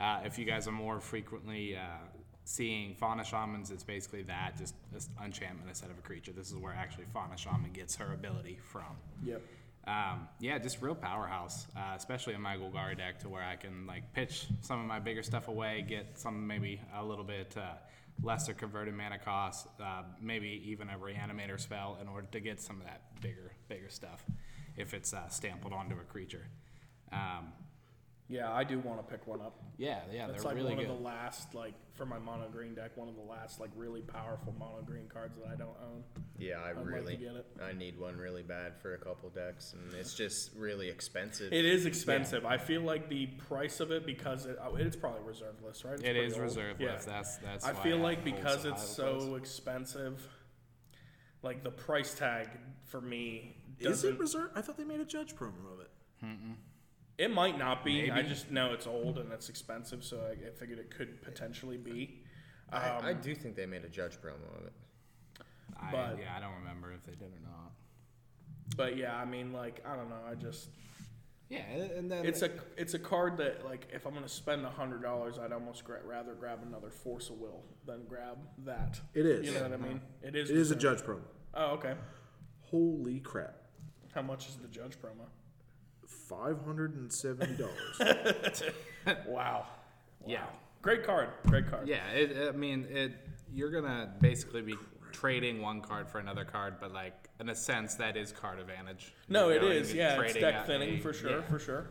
Uh, if you guys are more frequently uh, seeing Fauna Shamans, it's basically that, just just enchantment instead of a creature. This is where actually Fauna Shaman gets her ability from. Yep. Um, yeah, just real powerhouse, uh, especially in my Golgari deck, to where I can like pitch some of my bigger stuff away, get some maybe a little bit uh, lesser converted mana cost, uh, maybe even a reanimator spell in order to get some of that bigger, bigger stuff if it's uh, stamped onto a creature. Um, Yeah, I do want to pick one up. yeah, yeah, That's they're like really one good. of the last, like for my mono green deck, one of the last like really powerful mono green cards that I don't own. Yeah, I like to really, get it. I need one really bad for a couple decks, and it's just really expensive. It is expensive. I feel like the price of it because it, oh, it's probably reserve list, right? It's It pretty is old. reserve Yeah. list. That's that's. I why feel it like holds because so it's of a place. so expensive, like the price tag for me Is doesn't. it reserved? I thought they made a judge promo of it. It might not be. I just know it's old and it's expensive, so I, I figured it could potentially be. Um, I, I do think they made a judge promo of it. I, but- yeah, I don't remember if they did or not. but yeah, I mean, like I don't know. I just Yeah, and then it's a it's a card that like if I'm gonna spend a hundred dollars, I'd almost gra- rather grab another Force of Will than grab that. It is. You know what I mean? It is. It is a judge promo. Oh, okay. Holy crap! How much is the judge promo? Five hundred and seventy dollars. Wow. yeah. Great card. Great card. Yeah, it, I mean, it. You're gonna basically be trading one card for another card, but like in a sense, that is card advantage. No, You're it going is. Yeah, it's deck thinning a- for sure. yeah. For sure.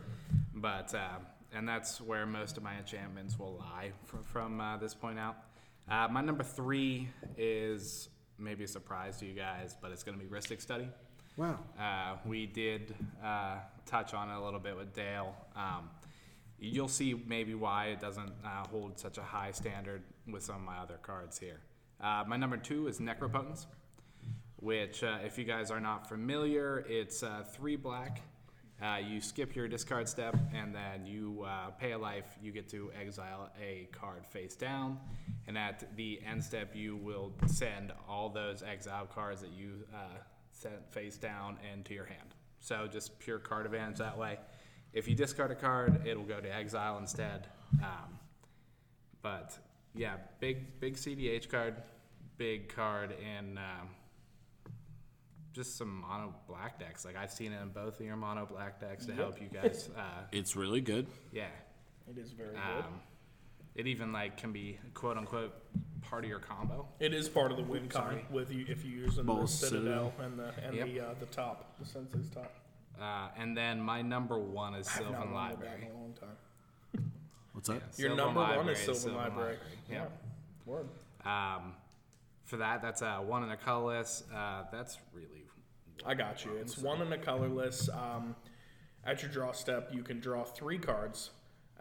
But uh, and that's where most of my enchantments will lie from, from uh, this point out. Uh, my number three is maybe a surprise to you guys, but it's gonna be Rhystic Study. wow. Uh, we did uh, touch on it a little bit with Dale. Um, you'll see maybe why it doesn't uh, hold such a high standard with some of my other cards here. Uh, my number two is Necropotence, which, uh, if you guys are not familiar, it's uh, three black. Uh, you skip your discard step, and then you uh, pay a life. You get to exile a card face down, and at the end step, you will send all those exile cards that you sent face down into your hand. So just pure card advantage that way. If you discard a card, it'll go to exile instead. Um, but yeah, big big CDH card, big card, and um, just some mono black decks. Like I've seen it in both of your mono black decks to help you guys. Uh, It's really good. yeah, It is very good. um, it even like can be quote unquote part of your combo. It is part of the win con with you if you use the Citadel and the and Yep. the uh, the top, the Sensei's top. Uh, and then my number one is I've not Sylvan won with that Library. in a long time. What's that? Your Sylvan number one is Sylvan, Library. Yeah. Yeah. Word. Um, for that, that's a one in a colorless. Uh, that's really I got you. It's one in a colorless. Um, at your draw step, you can draw three cards.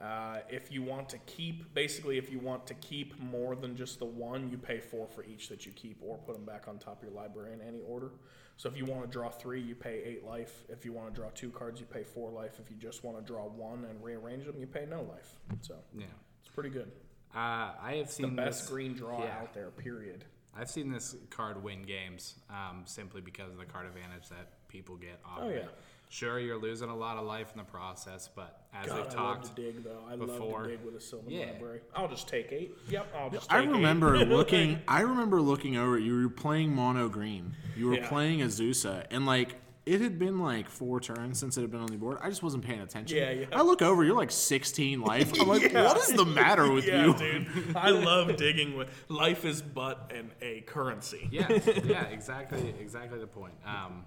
Uh, if you want to keep, basically, if you want to keep more than just the one, you pay four for each that you keep, or put them back on top of your library in any order. So if you want to draw three, you pay eight life. If you want to draw two cards, you pay four life. If you just want to draw one and rearrange them, you pay no life. So yeah. it's pretty good. Uh, I have seen The best this, green draw yeah. out there. Period. I've seen this card win games um, simply because of the card advantage that people get off Oh, yeah. it. Sure, you're losing a lot of life in the process, but as God, we've I love talked, to dig though. I before. love to dig with a Sylvan Yeah. library. I'll just take eight. Yep, I'll just. I take eight. remember looking. I remember looking over. You were playing mono green. You were Yeah. playing Azusa, and like it had been like four turns since it had been on the board. I just wasn't paying attention. Yeah, yeah. I look over. You're like 16 life. I'm like, Yeah. what is the matter with yeah, you? dude. I love digging with life is but an a currency. yeah, yeah, exactly, exactly the point. Um,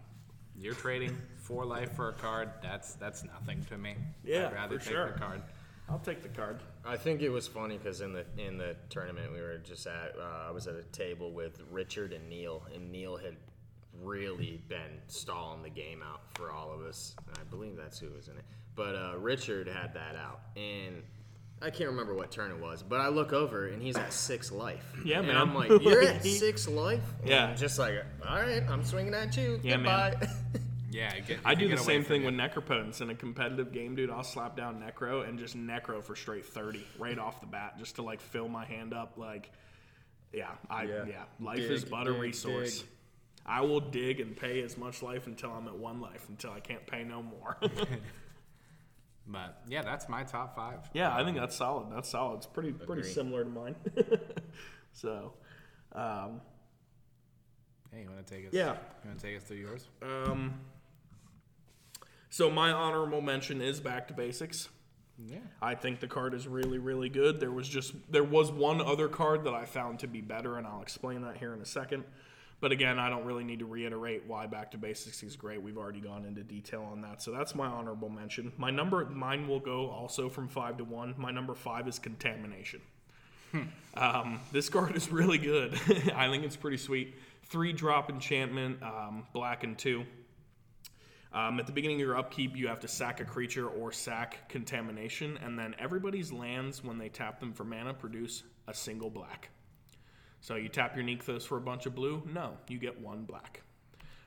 you're trading four life for a card. That's that's nothing to me. Yeah, I'd rather for take sure. the card. I'll take the card. I think it was funny because in the in the tournament we were just at, uh, I was at a table with Richard and Neil, and Neil had really been stalling the game out for all of us. I believe that's who was in it. But uh, Richard had that out, and I can't remember what turn it was. But I look over, and he's at six life. Yeah, and man. I'm like, "You're at six life?" And Yeah. I'm just like, "All right, I'm swinging at you. Yeah, man. Goodbye." Yeah, get, I do get the same thing it. with Necropotence in a competitive game, dude. I'll slap down Necro and just Necro for straight thirty right off the bat, just to like fill my hand up. Like, yeah, I yeah, Yeah. life Dig, is but a resource. dig. I will dig and pay as much life until I'm at one life, until I can't pay no more. But yeah, that's my top five. Yeah, I think that's solid. That's solid. It's pretty pretty similar to mine. so, um, Hey, you want to take us? Yeah. You want to take us through yours? um, so my honorable mention is back to basics. Yeah. I think the card is really, really good. There was just there was one other card that I found to be better, and I'll explain that here in a second. But again, I don't really need to reiterate why Back to Basics is great. We've already gone into detail on that. So that's my honorable mention. My number, mine will go also from five to one. My number five is Contamination. Um, this card is really good. I think it's pretty sweet. Three drop enchantment, um, black and two. Um, at the beginning of your upkeep, you have to sack a creature or sack contamination, and then everybody's lands, when they tap them for mana, produce a single black. So you tap your Nykthos for a bunch of blue? No, you get one black.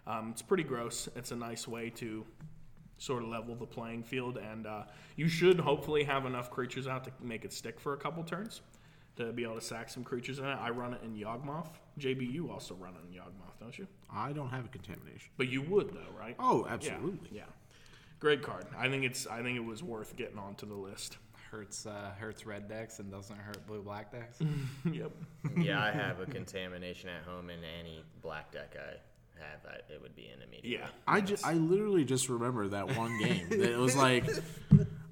Um, it's pretty gross. It's a nice way to sort of level the playing field, and uh, you should hopefully have enough creatures out to make it stick for a couple turns to be able to sack some creatures in it. I run it in Yawgmoth. JB, you also run it in Yawgmoth, don't you? I don't have a contamination. But you would though, right? Oh, absolutely. Yeah. Great card. I think it's. I think it was worth getting onto the list. Hurts uh, hurts red decks and doesn't hurt blue black decks. yep. yeah, I have a contamination at home, in any black deck I have, I, it would be an immediate. Yeah. I, ju- I literally just remember that one game. it was like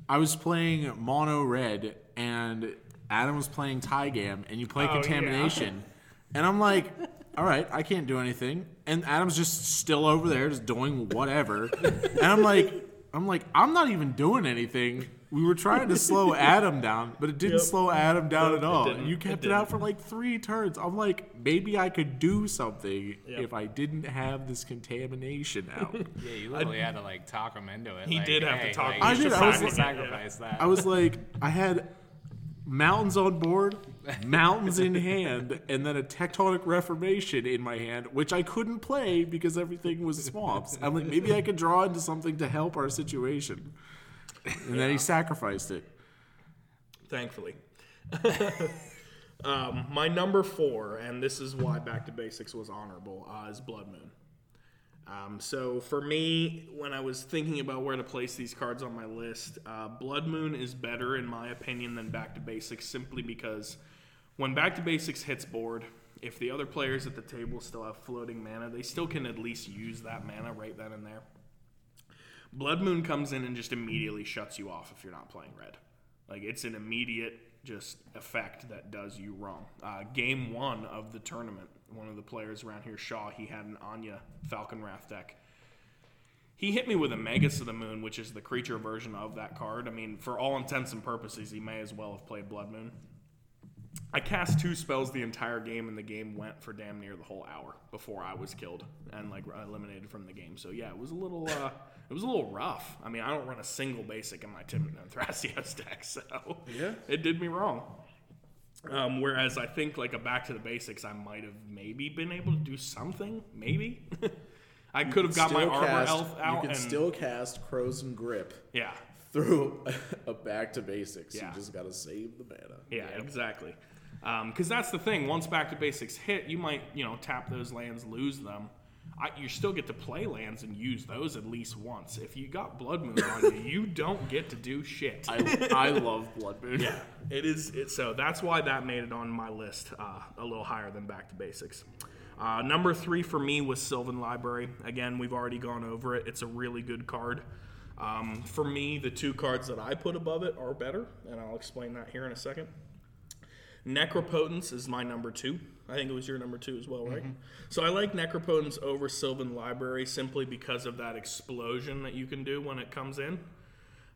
I was playing mono red and Adam was playing Tygam and you play Oh, yeah. contamination. And I'm like, all right, I can't do anything. And Adam's just still over there just doing whatever. and I'm like I'm like, I'm not even doing anything. We were trying to slow Adam down, but it didn't Yep. slow Adam down Nope, at all. didn't. You kept it, out for like three turns. I'm like, maybe I could do something Yep. if I didn't have this contamination out. yeah, you literally had to like talk him into it. He like, did have to talk like, him I you did, should I was like- sacrifice that. I was like, I had mountains on board, mountains in hand, and then a tectonic reformation in my hand, which I couldn't play because everything was swamps. I'm like, maybe I could draw into something to help our situation. And then he sacrificed it. Thankfully. um, my number four, and this is why Back to Basics was honorable, uh, is Blood Moon. Um, so for me, when I was thinking about where to place these cards on my list, uh, Blood Moon is better in my opinion than Back to Basics, simply because when Back to Basics hits board, if the other players at the table still have floating mana, they still can at least use that mana right then and there. Blood Moon comes in and just immediately shuts you off if you're not playing red. Like it's an immediate just effect that does you wrong. Uh, game one of the tournament, one of the players around here, Shaw, he had an Anya Falcon Wrath deck. He hit me with a Magus of the Moon, which is the creature version of that card. I mean, for all intents and purposes, he may as well have played Blood Moon. I cast two spells the entire game, and the game went for damn near the whole hour before I was killed and like eliminated from the game. So yeah, it was a little, uh, it was a little rough. I mean, I don't run a single basic in my Tymna and Thrasios deck, so Yeah. it did me wrong. Um, whereas I think like a back to the basics, I might have maybe been able to do something. Maybe I could have got my Still armor cast- elf out You can and still cast Krosan Grip yeah, through a back to basics. Yeah. You just got to save the mana. Yeah, exactly. Because that's the thing. Once back to basics hit, you might you know tap those lands, lose them. I, you still get to play lands and use those at least once. If you got Blood Moon on you, you don't get to do shit. I, I love Blood Moon. yeah, it is. It, so that's why that made it on my list uh, a little higher than Back to Basics. Uh, number three for me was Sylvan Library. Again, we've already gone over it. It's a really good card. Um, for me, the two cards that I put above it are better, and I'll explain that here in a second. Necropotence is my number two. I think it was your number two as well, right? So I like Necropotence over Sylvan Library simply because of that explosion that you can do when it comes in.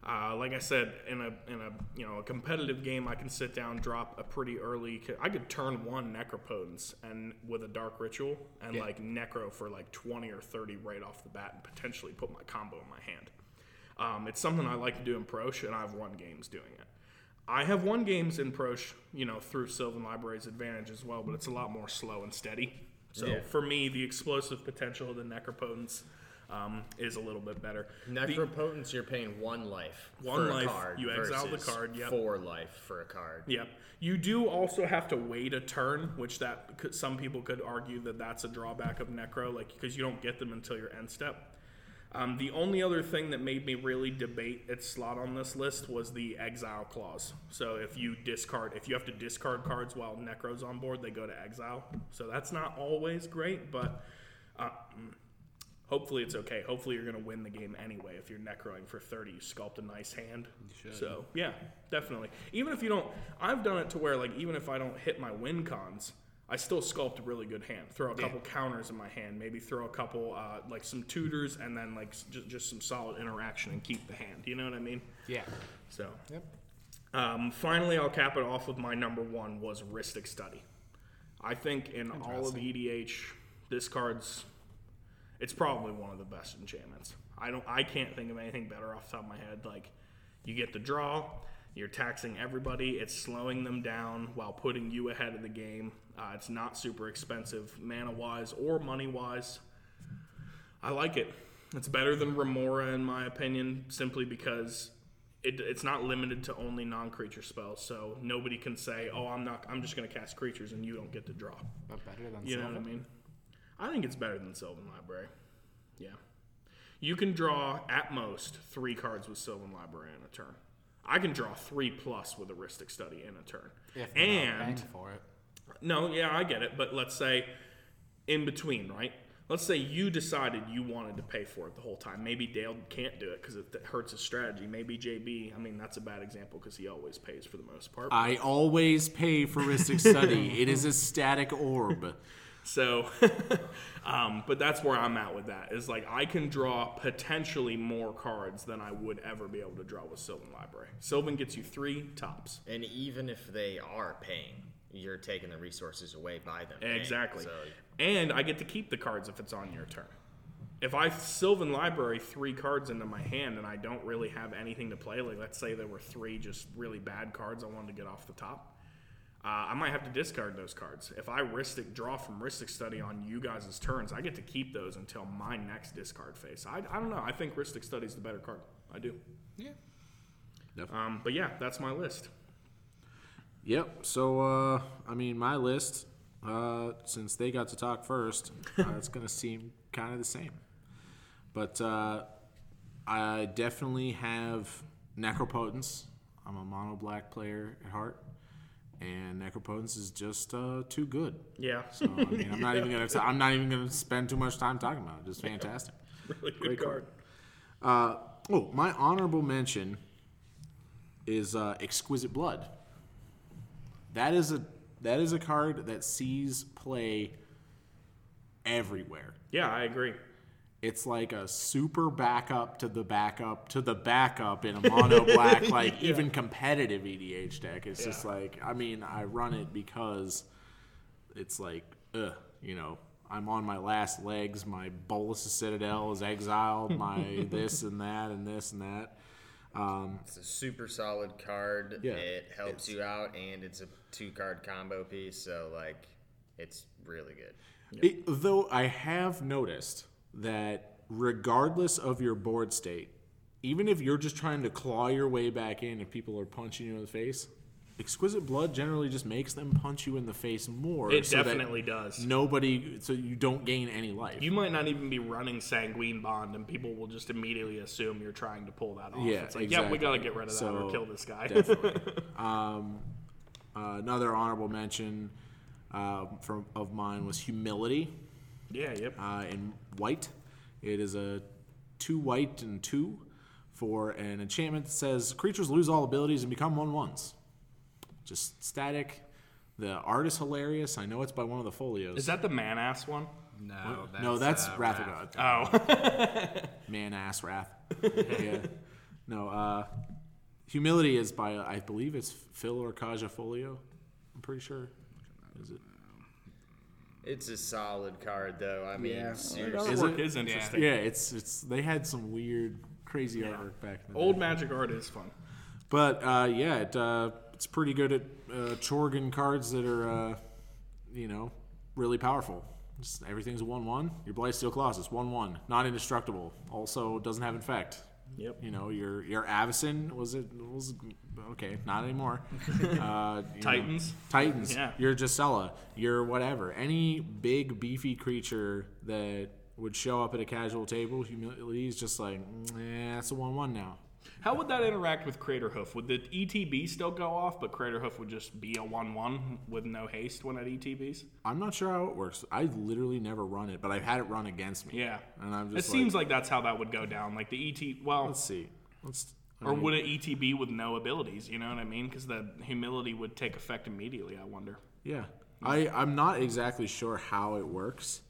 Uh, like I said, in a in a you know a competitive game, I can sit down, drop a pretty early. I could turn one Necropotence and with a Dark Ritual and like Necro for like twenty or thirty right off the bat, and potentially put my combo in my hand. Um, it's something I like to do in Prossh, and I've won games doing it. I have won games in Prossh, you know, through Sylvan Library's advantage as well, but it's a lot more slow and steady. So Yeah. for me, the explosive potential of the Necropotence um, is a little bit better. The- Necropotence, you're paying one life One for life, a card. you exile the card, yep. Four life for a card. Yep. You do also have to wait a turn, which that could, some people could argue that that's a drawback of Necro, like because you don't get them until your end step. Um, the only other thing that made me really debate its slot on this list was the exile clause. So if you discard, if you have to discard cards while Necro's on board, they go to exile. So that's not always great, but uh, hopefully it's okay. Hopefully you're going to win the game anyway. If you're Necroing for 30, you sculpt a nice hand. So yeah, definitely. Even if you don't, I've done it to where like even if I don't hit my win cons. I still sculpt a really good hand. Throw a couple counters in my hand, maybe throw a couple uh, like some tutors, and then like just, just some solid interaction and keep the hand. You know what I mean? Yeah. So, Yep. um, finally, I'll cap it off with my number one was Rhystic Study. I think in all of EDH, this card's it's probably one of the best enchantments. I don't I can't think of anything better off the top of my head. Like you get the draw, you're taxing everybody, it's slowing them down while putting you ahead of the game. Uh, it's not super expensive mana wise or money wise. I like it. It's better than Remora in my opinion, simply because it, it's not limited to only non-creature spells. So nobody can say, "Oh, I'm not. I'm just going to cast creatures and you don't get to draw." But better than You know what I mean? I think it's better than Sylvan Library. Yeah. You can draw at most three cards with Sylvan Library in a turn. I can draw three plus with a Rhystic Study in a turn. If and for it. no, yeah, I get it. But let's say in between, right? Let's say you decided you wanted to pay for it the whole time. Maybe Dale can't do it because it hurts his strategy. Maybe JB, I mean, that's a bad example because he always pays for the most part. I always pay for Rhystic Study. it is a static orb. So, um, but that's where I'm at with that. Is like I can draw potentially more cards than I would ever be able to draw with Sylvan Library. Sylvan gets you three tops. And even if they are paying, you're taking the resources away by them. paying. Exactly. So And I get to keep the cards if it's on your turn. If I Sylvan Library three cards into my hand and I don't really have anything to play, like let's say there were three just really bad cards I wanted to get off the top, uh, I might have to discard those cards. If I Rhystic draw from Rhystic Study on you guys' turns, I get to keep those until my next discard phase. I, I don't know. I think Rhystic Study is the better card. I do. Yeah. Um, but yeah, that's my list. Yep. So, uh, I mean, my list, uh, since they got to talk first, uh, it's going to seem kind of the same. But uh, I definitely have Necropotence. I'm a mono black player at heart. And Necropotence is just uh, too good. Yeah. So I mean, I'm not even gonna. I'm not even gonna spend too much time talking about it. Just fantastic. really good Great card. card. Uh, oh, my honorable mention is uh, Exquisite Blood. That is a that is a card that sees play everywhere. Yeah, I agree. It's like a super backup to the backup to the backup in a mono black, like even competitive EDH deck. It's just like I mean, I run it because it's like, ugh, you know, I'm on my last legs. My Bolas's Citadel is exiled. My this and that and this and that. Um, it's a super solid card. Yeah, it helps you out, and it's a two card combo piece. So like, it's really good. It, though I have noticed that regardless of your board state, even if you're just trying to claw your way back in if people are punching you in the face, exquisite blood generally just makes them punch you in the face more. It so that definitely does. Nobody, so you don't gain any life. You might not even be running Sanguine Bond, and people will just immediately assume you're trying to pull that off. Yeah, it's like, yeah, we gotta get rid of that So, or kill this guy. Definitely. um, uh, another honorable mention uh, from of mine was humility. yeah, yep. uh, in white. It is a two white and two for an enchantment that says creatures lose all abilities and become one ones. Just static. The art is hilarious. I know it's by one of the Foglios. Is that the man ass one? No, that's, no, that's uh, Wrath of God. Oh, Man ass wrath. yeah. No, uh, humility is by I believe it's Phil or Kaja Foglio. I'm pretty sure. Is it? It's a solid card, though. I mean, yeah. seriously. Is Artwork it? is interesting. Yeah, it's it's. They had some weird, crazy artwork back in the day. Old magic art is fun. But uh, yeah, it, uh, it's pretty good at uh, Chorgan cards that are, uh, you know, really powerful. Just, everything's one-one. Your Blightsteel Colossus is one-one, not indestructible. Also, doesn't have infect. Yep. You know, your your Avacyn was it was okay, not anymore. Uh, you know, Titans. Titans. Yeah. Your Gisela. Your whatever. Any big beefy creature that would show up at a casual table, is just like, mm, eh, it's a one-one now. How would that interact with Crater Hoof? Would the ETB still go off, but Crater Hoof would just be a 1 1 with no haste when at ETBs? I'm not sure how it works. I literally never run it, but I've had it run against me. Yeah. and I'm just. It just. seems like that's how that would go down. Like the ET, well, Let's see. Let's. I or mean, would it ETB with no abilities? You know what I mean? Because the humility would take effect immediately, I wonder. Yeah, I I'm not exactly sure how it works.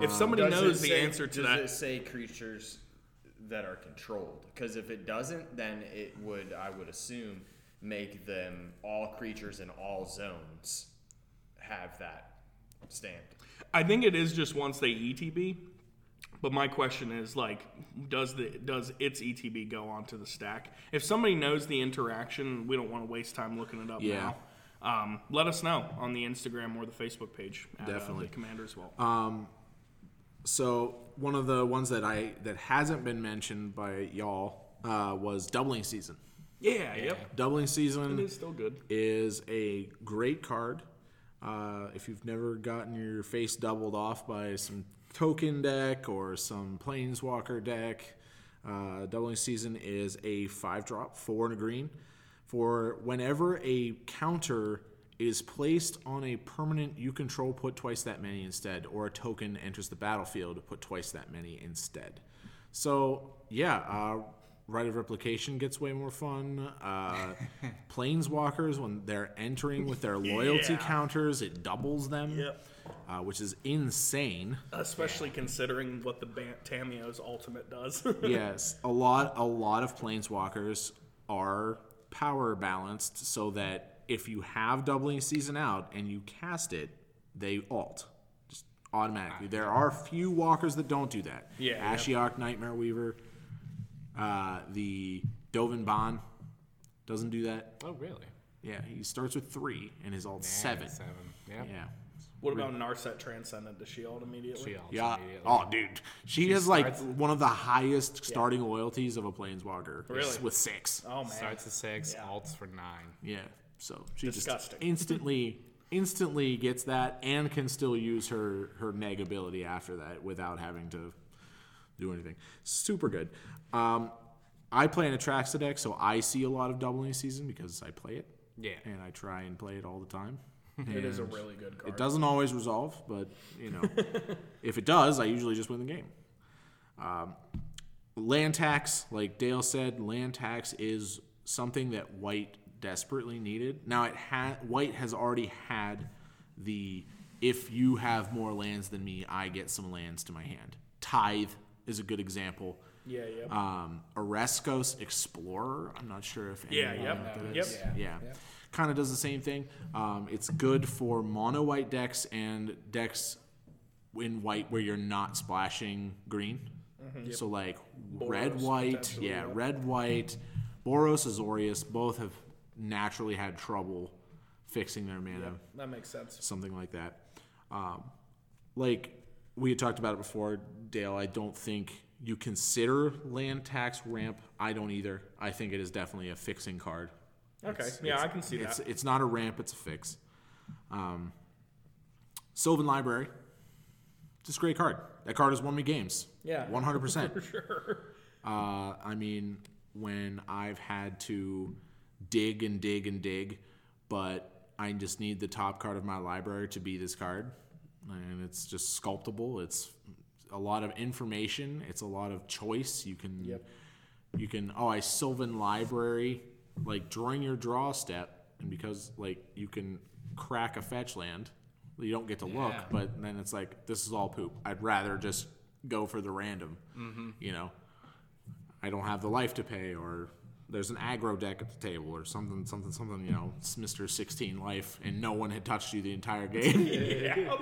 if somebody Does knows it the say- answer to does that, it say creatures that are controlled? Because if it doesn't, then it would, I would assume, make them all creatures in all zones have that stamped. I think it is just once they ETB. But my question is like, does the does its ETB go onto the stack? If somebody knows the interaction, we don't want to waste time looking it up Yeah. now. Um, let us know on the Instagram or the Facebook page. At, Definitely. uh, the Commander's Vault. So one of the ones that I that hasn't been mentioned by y'all uh, was doubling season. yeah, yep. Doubling season It is still good. is a great card. Uh, if you've never gotten your face doubled off by some token deck or some planeswalker deck, uh, doubling season is a five drop, four and a green. For whenever a counter is placed on a permanent you control, put twice that many instead, or a token enters the battlefield, put twice that many instead. So yeah, uh, Rite of Replication gets way more fun. Uh, Planeswalkers, when they're entering with their loyalty Yeah. counters, it doubles them, Yep. uh, which is insane. Especially considering what the Ban- Tamiyo's ultimate does. yes, a lot, a lot of Planeswalkers are power balanced so that if you have doubling season out and you cast it, they alt just automatically. There are few walkers that don't do that. Yeah, Ashiok, Nightmare Weaver, uh, the Dovin Baan doesn't do that. Oh, really? Yeah, he starts with three and his alt seven. Seven. Yeah. Yeah. what about Narset Transcendent? Does she ult immediately? She ults Yeah. immediately. Oh, dude, she, has like starts- one of the highest starting loyalties of a planeswalker. Really? With six. Oh man. Starts at six, Yeah. alts for nine. Yeah. So she Disgusting. just instantly instantly gets that and can still use her her neg ability after that without having to do anything. Super good. Um, I play an Atraxa deck, so I see a lot of doubling season because I play it. Yeah. And I try and play it all the time. It is a really good card. It doesn't always resolve, but you know, if it does, I usually just win the game. Um, land tax, like Dale said, land tax is something that White desperately needed. Now it had White has already had the if you have more lands than me, I get some lands to my hand. Tithe is a good example. Yeah, yeah. Um, Oreskos Explorer. I'm not sure if Yeah, anyone yep, knows what that yep. is. Yeah. Kind of does the same thing. Um, it's good for mono white decks and decks in white where you're not splashing green. So like red white, yeah, yeah. red white, Boros, Azorius, both have naturally had trouble fixing their mana that makes sense. something like that. Um, like we had talked about it before, Dale. I don't think you consider land tax ramp. I don't either. I think it is definitely a fixing card. Okay. yeah, I can see It's that. it's not a ramp. It's a fix. Um, Sylvan Library. It's a great card. That card has won me games. Yeah. one hundred percent. For sure. Uh, I mean, when I've had to dig and dig and dig, but I just need the top card of my library to be this card, and it's just sculptable. It's a lot of information. It's a lot of choice. You can, Yep. you can. Oh, I Sylvan Library, like during your draw step, and because like you can crack a fetch land, you don't get to look, but then it's like this is all poop. I'd rather just go for the random. Mm-hmm. You know. I don't have the life to pay, or there's an aggro deck at the table, or something, something, something. You know, it's Mister Sixteen life, and no one had touched you the entire game. yeah.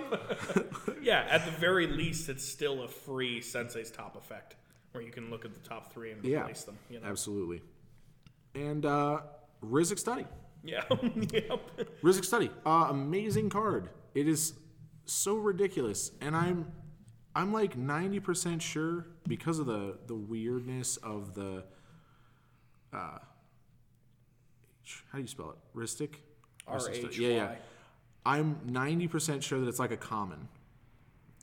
yeah, at the very least, it's still a free Sensei's top effect where you can look at the top three and yeah, replace them. You know? absolutely. And uh, Rhystic Study, Yeah. yep. Rhystic Study, uh, amazing card. It is so ridiculous, and I'm, I'm like ninety percent sure because of the the weirdness of the. Uh, how do you spell it? Rhystic. R. H Yeah, yeah. Y. I'm 90% sure that it's like a common.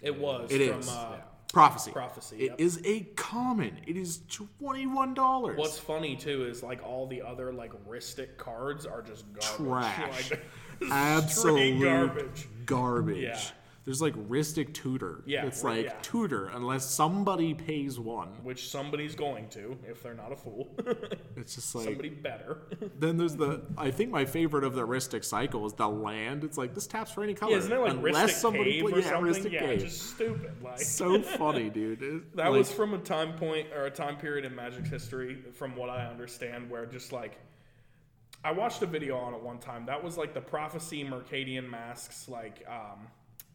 It was It from is. Uh, Prophecy. Prophecy, It yep. is a common. It is twenty one dollars. What's funny too is like all the other like Rhystic cards are just garbage. trash? Like, Absolute garbage. Garbage. Yeah. There's like Rhystic Tutor. Yeah, It's right, like yeah. Tutor unless somebody pays one. Which somebody's going to if they're not a fool. It's just like Somebody better. then there's the I think my favorite of the Rhystic cycle is the land. It's like this taps for any color. yeah, isn't there like unless Rhystic somebody Cave or yeah, something? Rhystic yeah, Cave. just stupid. Like so funny, dude. It- That like, was from a time point or a time period in Magic's history, from what I understand, where just like I watched a video on it one time. That was like the prophecy Mercadian Masques like um,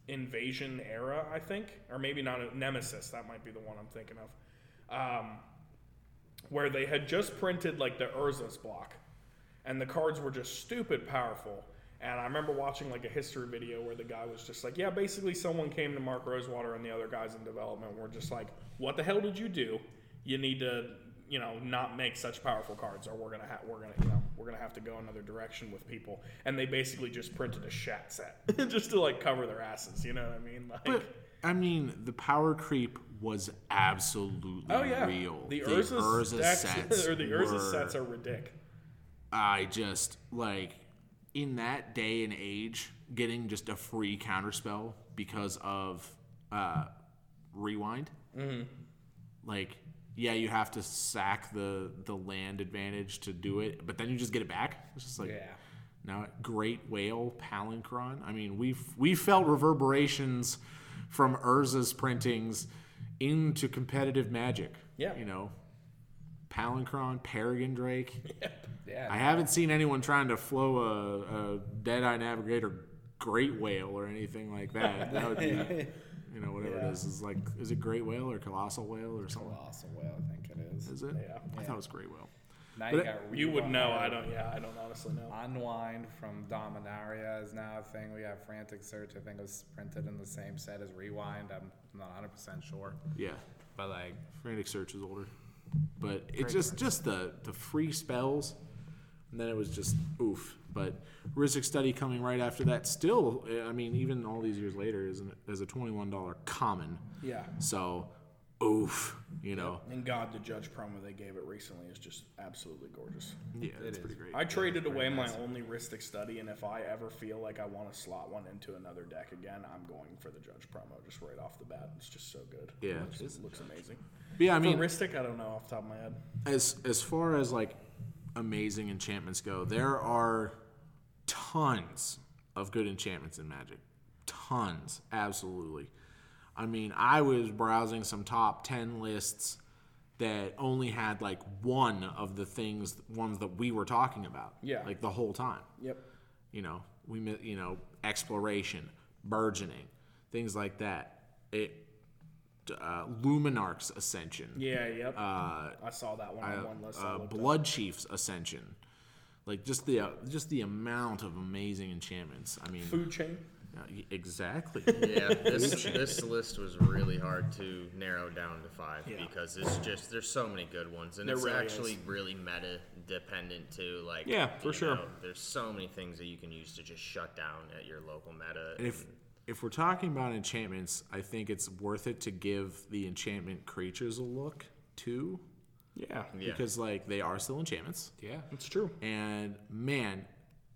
invasion era, I think, or maybe not Nemesis. That might be the one I'm thinking of, um, where they had just printed like the Urza's block, and the cards were just stupid powerful. And I remember watching like a history video where the guy was just like, "Yeah, basically someone came to Mark Rosewater and the other guys in development were just like, "What the hell did you do? You need to, you know, not make such powerful cards, or we're gonna ha- we're gonna you know we're gonna have to go another direction with people." And they basically just printed a shat set just to like cover their asses. You know what I mean? Like, But I mean, the power creep was absolutely oh yeah, real. the Urza, Urza decks, sets or the Urza were- sets are ridiculous. I just like in that day and age, getting just a free counterspell because of uh, rewind. Mm-hmm. Like, yeah, you have to sack the the land advantage to do it, but then you just get it back. It's just like Yeah. now great whale palinchron. I mean, we've we felt reverberations from Urza's printings into competitive magic. Yeah. you know. Palinchron, Peregrine Drake. Yeah. I haven't seen anyone trying to flow a, a Deadeye Navigator Great Whale or anything like that. That would be, you know, whatever it is. Is like, is it Great Whale or Colossal Whale or something? Colossal whale, I think it is. Is it? Yeah. I thought it was Great Whale. Now But you got You would know. I don't. Yeah, I don't honestly know. Unwind from Dominaria is now a thing. We have Frantic Search. I think it was printed in the same set as Rewind. I'm not 100 percent sure, Yeah, but like, Frantic Search is older, but it's just just the the free spells, and then it was just oof. But Rhystic Study coming right after that. Still, I mean, even all these years later, is an, is a twenty one dollar common. Yeah. So, oof. You know, And God, the Judge promo they gave it recently is just absolutely gorgeous. yeah, it's pretty great. I traded away my only Rhystic study, and if I ever feel like I want to slot one into another deck again, I'm going for the Judge promo just right off the bat. It's just so good. Yeah. it just looks amazing. But yeah, I For mean, Rhystic, I don't know off the top of my head. as as far as like amazing enchantments go, there are tons of good enchantments in Magic. Tons, absolutely. I mean, I was browsing some top 10 lists that only had like one of the things ones that we were talking about. Yeah. Like the whole time. Yep. You know, we you know, exploration, burgeoning, things like that. It uh, Luminarch's Ascension Yeah. Yep. uh, I saw that one on one list. Uh. Blood Chief's Ascension. Like just the uh, just the amount of amazing enchantments. I mean, Food chain. uh, exactly. Yeah, this this list was really hard to narrow down to five because it's just there's so many good ones and There it's really actually is. really meta dependent too. Like Yeah, for you sure. know, there's so many things that you can use to just shut down at your local meta. And if if we're talking about enchantments, I think it's worth it to give the enchantment creatures a look too, Yeah. Yeah. because like they are still enchantments. yeah, It's true. And man,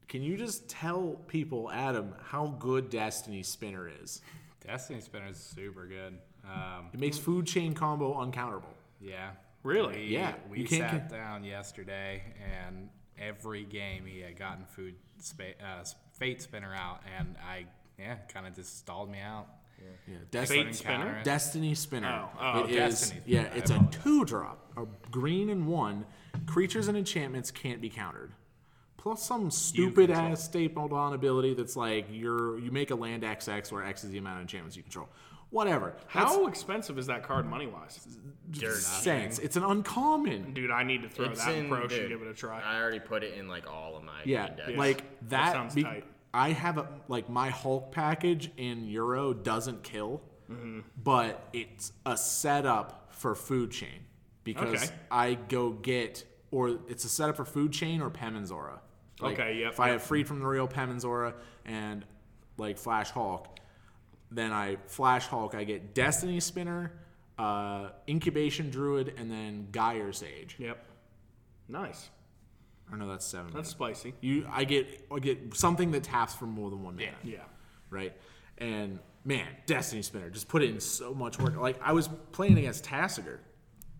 can you just tell people, Adam, how good Destiny Spinner is? Destiny Spinner is super good. Um, It makes food chain combo uncounterable. yeah, Really? We, Yeah, we you can't sat down yesterday, and every game he had gotten food spa- uh, Fate Spinner out, and I yeah, kind of just stalled me out. Yeah, Dest- Fate Spinner? Destiny Spinner. Oh, oh, It is- Destiny yeah, it's a two drop, a green and one. Creatures and enchantments can't be countered. Plus some stupid ass stapled on ability that's like you're you make a land XX where X is the amount of enchantments you control. Whatever. How expensive is that card money wise? Sense. It's an uncommon. Dude, I need to throw It's that in in pro should give it a try. I already put it in like all of my Yeah, main decks. like That that. sounds be- tight. I have a like my Hulk package in Euro doesn't kill, Mm-hmm. but it's a setup for food chain because Okay. I go get or it's a setup for food chain or Pemmin's Aura. Like, Okay, yep, If I have freed from the real Pemmin's Aura and like Flash Hulk, then I Flash Hulk. I get Destiny Spinner, uh, Incubation Druid, and then Gyre Sage. Yep. Nice. I know that's seven. That's spicy. you. I get I get something that taps for more than one mana. Yeah. right? And man, Destiny Spinner just put in so much work. Like I was playing against Tasigur,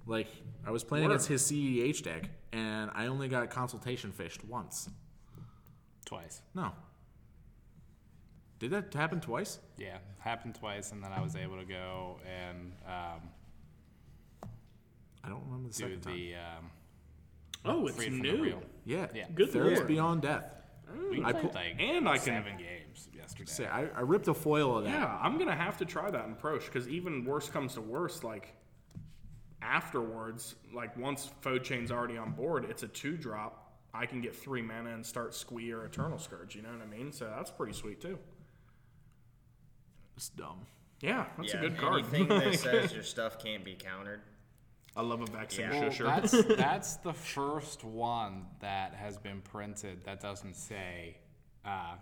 like I was playing Word. against his CEH deck, and I only got consultation fished once. Twice. No. Did that happen twice? Yeah, happened twice, and then I was able to go and um, I don't remember the do second time. the um, Oh, it's free new. Yeah, Yeah. Good Thera's lord. Beyond Death. Mm. We I played put- like and I can- seven games yesterday. Say, I, I ripped a foil of that. Yeah, I'm gonna have to try that in Prossh because even worse comes to worse, like afterwards, like once Foe Chain's already on board, it's a two drop. I can get three mana and start Squee or Eternal Scourge. You know what I mean? So that's pretty sweet too. It's dumb. Yeah, that's yeah, a good card. anything that says your stuff can't be countered. I love a Vexing Yeah. Well, that's that's the first one that has been printed that doesn't say uh,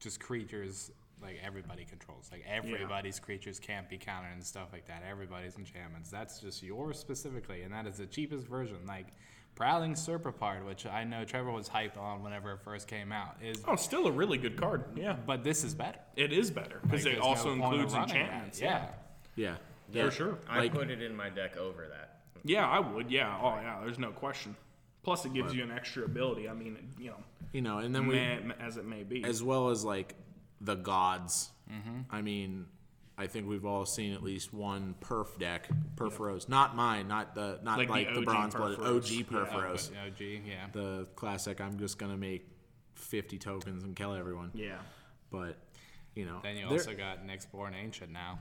just creatures like everybody controls. Like everybody's creatures can't be countered and stuff like that. Everybody's enchantments. That's just yours specifically, and that is the cheapest version. Like Prowling Serpopard, which I know Trevor was hyped on whenever it first came out, is oh, still a really good card. Yeah, but this is better it is better because Like, it also no includes running that. enchantments. Yeah. Yeah. for sure. I Like- put it in my deck over that. Yeah, I would. Yeah. Oh, yeah. There's no question. Plus, it gives you an extra ability. I mean, you know, You know, and then we, man, as it may be. as well as like the gods. Mm-hmm. I mean, I think we've all seen at least one perf deck, Purphoros. Not mine, not the not Like like, the the, OG bronze blooded Purphoros. OG Yeah, Purphoros. But OG, yeah. The classic. I'm just gonna make 50 tokens and kill everyone. yeah. But you know, Then you there- also got Nyx Born Ancient now,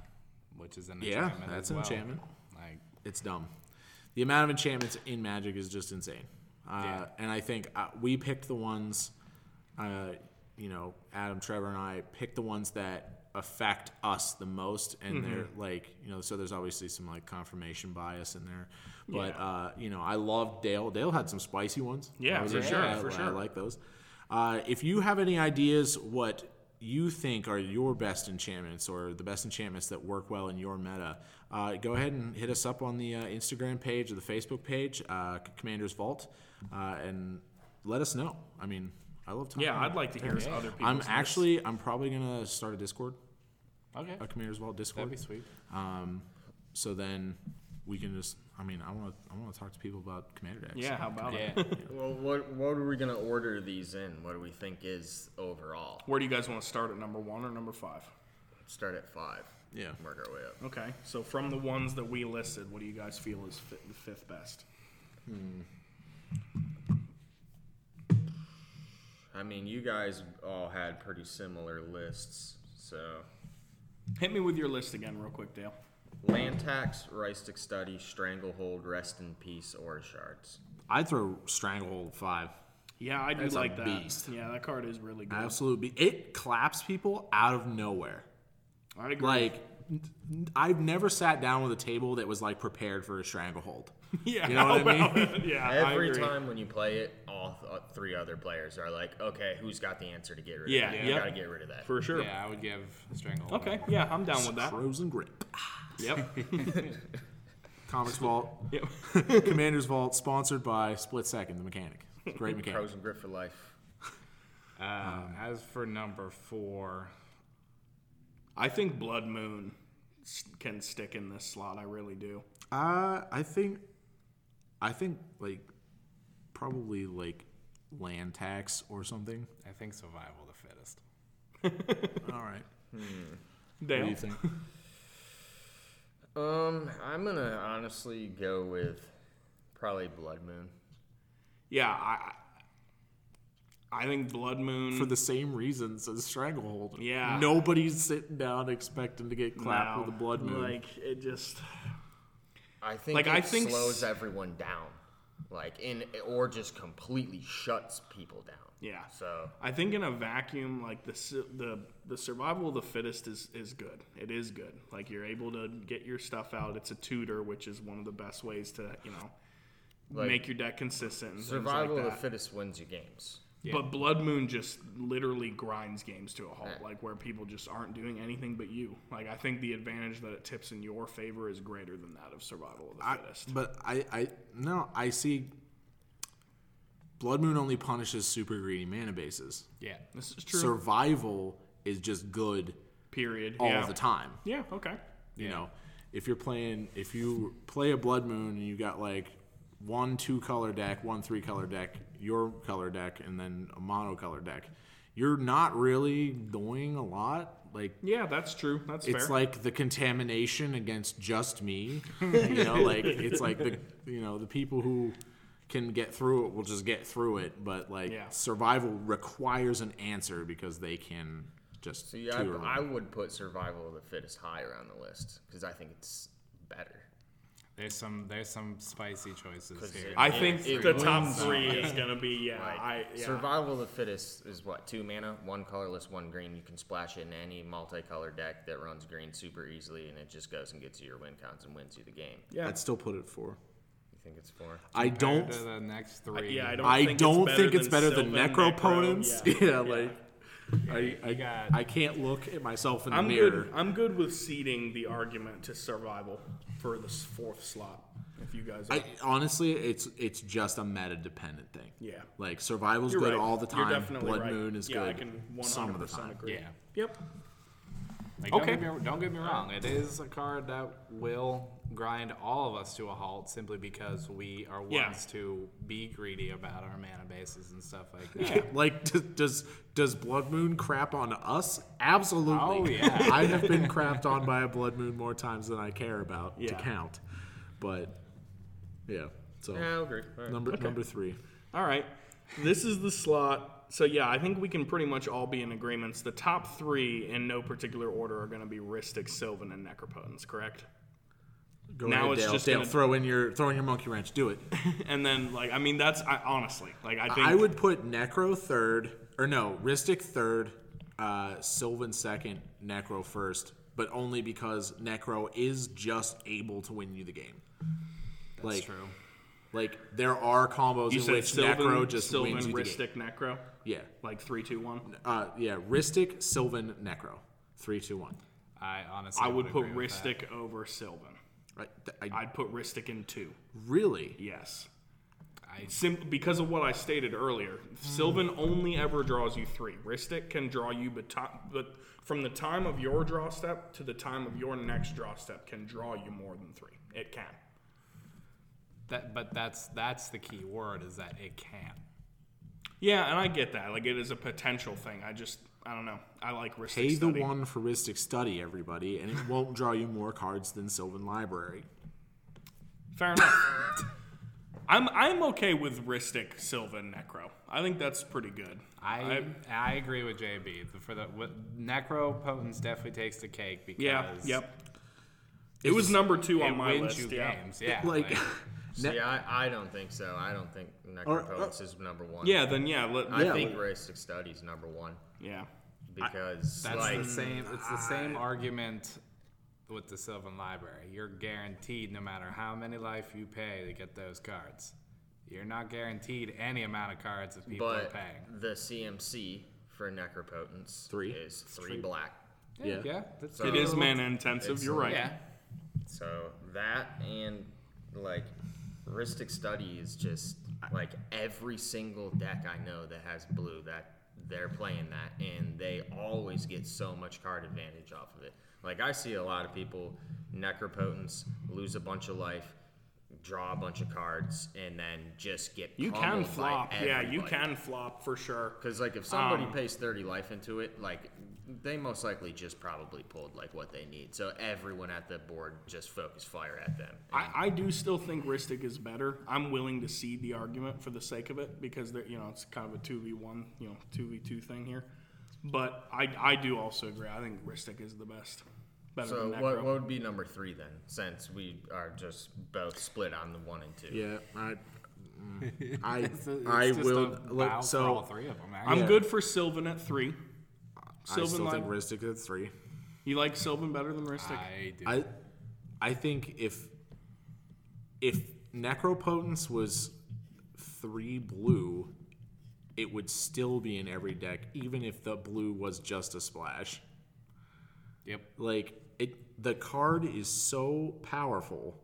which is an Yeah, enchantment that's as an well. enchantment. Like it's dumb. The amount of enchantments in Magic is just insane. Uh, Yeah. And I think uh, we picked the ones, uh, you know, Adam, Trevor, and I picked the ones that affect us the most. And they're Mm-hmm. like, you know, so there's obviously some like confirmation bias in there. But, Yeah. uh, you know, I love Dale. Dale had some spicy ones. Yeah, for sure, I- for I like those. Uh, if you have any ideas what you think are your best enchantments or the best enchantments that work well in your meta, uh, go ahead and hit us up on the uh, Instagram page or the Facebook page, uh, Commander's Vault, uh, and let us know. I mean, I love talking. Yeah, I'd like to hear other people. I'm actually, I'm probably gonna start a Discord, okay, a Commander's Vault Discord. that'd be sweet. Um, so then we can just, I mean, I want to, I want to talk to people about Commander decks. Yeah, how about Yeah, it? Well, what what are we gonna order these in? What do we think is overall? Where do you guys want to start at number one or number five? Start at five. Yeah. Work our way up. Okay, so from the ones that we listed, what do you guys feel is fi- the fifth best? Hmm. I mean, you guys all had pretty similar lists, so Hit me with your list again, real quick, Dale. land tax, Rhystic study, stranglehold, rest in peace, or shards. I'd throw Stranglehold five. Yeah, I do That's a like that. beast. Yeah, that card is really good. Absolutely, It claps people out of nowhere. I agree. Like, I've never sat down with a table that was like prepared for a stranglehold. yeah, You know what I mean? yeah, Every agree. time when you play it, all th- uh, three other players are like, "Okay, who's got the answer to get rid Yeah, of that? yeah. You gotta get rid of that." for sure. yeah, I would give stranglehold. Okay, yeah, I'm down with that. Krosan Grip. Yep. Comics Vault, yep. Commander's Vault, sponsored by Split Second, the mechanic. Great mechanic. Krosan Grip for life. Uh, as for number four, I think Blood Moon can stick in this slot. I really do. Uh, I think, I think like probably like land tax or something. I think Survival the Fittest. All right. Dale. What do you think? Um, I'm gonna honestly go with probably Blood Moon. Yeah, I. I think Blood Moon For the same reasons as Stranglehold. Yeah. Nobody's sitting down expecting to get clapped No, with a blood moon. Like it just. I think Like, it I think slows s- everyone down, like in or just completely shuts people down. Yeah. So I think in a vacuum, like the the the survival of the fittest is is good. It is good. Like you're able to get your stuff out. It's a tutor, which is one of the best ways to you know Like, make your deck consistent. And survival things of like the fittest wins you games. But Blood Moon just literally grinds games to a halt, Yeah. like where people just aren't doing anything but you. Like I think the advantage that it tips in your favor is greater than that of Survival of the I, Fittest. but I, I no, I see. Blood Moon only punishes super greedy mana bases. Yeah. this is true. Survival is just good Period. all yeah. the time. Yeah. Okay. You know, if you're playing, if you play a Blood Moon and you got like one two color deck, one three color deck, your color deck, and then a mono color deck, you're not really doing a lot. Like Yeah, that's true. That's it's fair. like the contamination against just me. you know, like it's like the you know the people who can get through it will just get through it, but like Yeah. survival requires an answer because they can just. See, I, I would put Survival of the Fittest higher on the list because I think it's better. There's some there's some spicy choices here. I think it the top wins three on- is gonna be yeah. Like, I yeah. Survival of the Fittest is what two mana, one colorless, one green. You can splash it in any multicolored deck that runs green super easily, and it just goes and gets you your win counts and wins you the game. yeah. I'd still put it for. You think it's four? I Compared don't. to the next three. yeah, I don't. I think don't it's think better it's better than Sylvan, necropotence. Necro, Yeah, like I, I, got- I can't look at myself in the I'm mirror. good. I'm good with ceding the argument to survival for the fourth slot. If you guys. I honestly, it's it's just a meta dependent thing. Yeah. like survival's You're good right. all the You're time. definitely Blood right. Moon is yeah, good I can 100% some of the time. agree. Yeah. Yep. Like, Okay. Don't get, me, don't get me wrong. It is a card that will grind all of us to a halt simply because we are ones Yeah. to be greedy about our mana bases and stuff like that. Like, does, does does Blood Moon crap on us? Absolutely. Oh, yeah. I have been crapped on by a Blood Moon more times than I care about to Yeah. count. But yeah, so Yeah, I'll agree. All right. number number three. All right. This is the slot. So yeah, I think we can pretty much all be in agreements. The top three, in no particular order, are going to be Rhystic, Sylvan, and Necropotence. Correct. Go Now ahead, it's Dale. just Dale, gonna- throw in your throw in your monkey wrench. Do it. And then like I mean that's I, honestly like I think I would put Necro third, or no, Rhystic third, uh, Sylvan second, Necro first, but only because Necro is just able to win you the game. That's like, true. like there are combos you in said which Sylvan, Necro just Sylvan, wins you the game. Rhystic, Necro, Yeah, like three, two, one. uh, yeah, Rhystic, Sylvan, Necro, three, two, one. I honestly I would put agree with that. Rhystic over Sylvan. I, I, I'd put Rhystic in two. really, Yes. I, Sim- because of what I stated earlier, Sylvan hmm. only ever draws you three. Rhystic can draw you, but, but from the time of your draw step to the time of your next draw step, can draw you more than three. It can. that, but that's that's the key word is that it can. Yeah, and I get that. Like it is a potential thing. I just, I don't know. I like Rhystic. pay the one for Rhystic Study, everybody, and it won't draw you more cards than Sylvan Library. Fair enough. I'm I'm okay with Rhystic, Sylvan, Necro. I think that's pretty good. I I, agree with JB. For the with, Necro Potence definitely takes the cake because yeah. Yep. It was number two on my list. you Yeah. games. Yeah, Like, See, I, I don't think so. I don't think Necropotence uh, is number one. Yeah. Then yeah. Let, I Yeah, think like- Rhystic Studies number one yeah. because That's like the same. It's the same argument with the Sylvan Library. You're guaranteed, no matter how many life you pay to get those cards, you're not guaranteed any amount of cards that people are but paying. the CMC for Necropotence Three. is three black. yeah. Yeah, that's So- It is mana intensive. You're right. Yeah, So that and like Rhystic Study is just like every single deck I know that has blue that they're playing that and they always get so much card advantage off of it. Like I see a lot of people Necropotence lose a bunch of life, draw a bunch of cards, and then just get You can flop. Yeah, you can flop for sure. Because like if somebody Um, pays thirty life into it, like they most likely just probably pulled like what they need. So everyone at the board just focused fire at them. I, I do still think Rhystic is better. I'm willing to cede the argument for the sake of it because you know it's kind of a two v one, you know, two v two thing here. But I, I do also agree. I think Rhystic is the best. Better So than what, what would be number three then? Since we are just both split on the one and two. Yeah, I, mm, I, It's a- it's I just will. a look, bow for all so three of them. I'm Yeah. good for Sylvan at three. I Sylvan still think Lib- Rhystic at three. You like Sylvan better than Rhystic? I do. I, I think if, if Necropotence was three blue, it would still be in every deck, even if the blue was just a splash. Yep. Like it, the card is so powerful.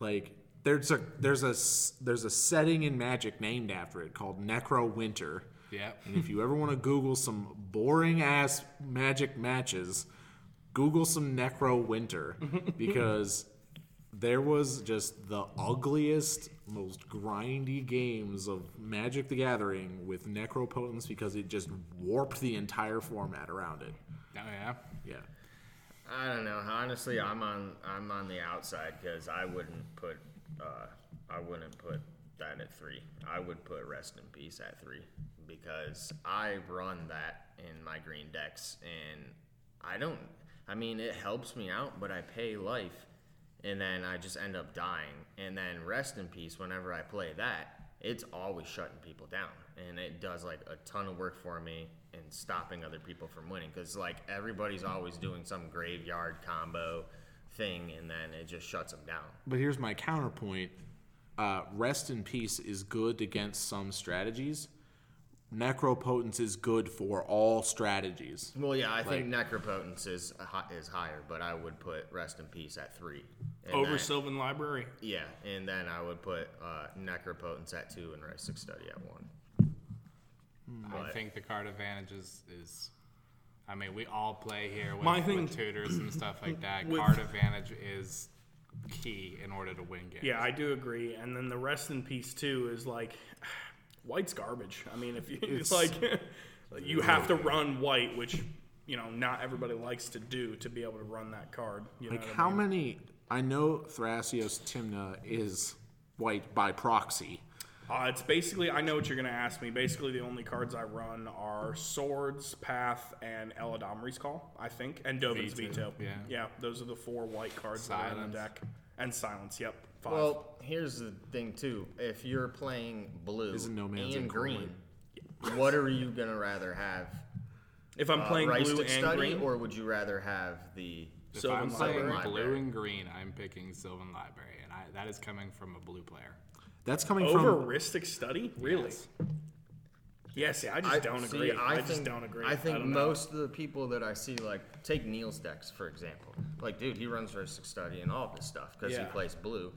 Like there's a there's a s- there's a setting in Magic named after it called Necro Winter. Yep. And if you ever want to Google some boring ass Magic matches, Google some Necro Winter because there was just the ugliest, most grindy games of Magic the Gathering with Necropotence because it just warped the entire format around it. Oh yeah. Yeah. I don't know. Honestly, I'm on I'm on the outside because I wouldn't put uh, I wouldn't put that at three. I would put Rest in Peace at three because I run that in my green decks and I don't. I mean, it helps me out, but I pay life and then I just end up dying. And then Rest in Peace, whenever I play that, it's always shutting people down and it does like a ton of work for me and stopping other people from winning because like everybody's always doing some graveyard combo thing and then it just shuts them down But here's my counterpoint. Uh, Rest in Peace is good against some strategies. Necropotence is good for all strategies. well yeah i think necropotence is hi- is higher but i would put rest in peace at three And Over then- Sylvan Library. yeah and then i would put uh, necropotence at two and Rhystic study at one I But- think the card advantage is, is I mean, we all play here with, My thing- with tutors and stuff like that. With- card advantage is key in order to win games. Yeah, I do agree. And then the rest in peace too is like white's garbage. I mean, if you it's like you have to run white, which you know not everybody likes to do to be able to run that card. You know Like, what I how mean? many. I know Thrasios Tymna is white by proxy. Uh, it's basically I know what you're gonna ask me. Basically, the only cards I run are Swords, Path, and Eladamri's Call. I think, and Dovin's Veto, Veto. yeah. yeah, those are the four white cards that are in the deck. And Silence. Yep. Five. well here's the thing too if you're playing blue Isn't No Man's and End green what are you gonna rather have if I'm uh, playing blue Rhystic and study green, or would you rather have the If Sylvan I'm playing Library. blue and green, I'm picking Sylvan Library, and I, that is coming from a blue player. That's coming over from. Rhystic Study, really? Yes. Yeah, see, I just don't see, agree. I, just think, don't agree. I think don't know. most of the people that I see, like, take Neil's decks for example. Like, dude, he runs Rhystic Study and all of this stuff because Yeah. he plays blue.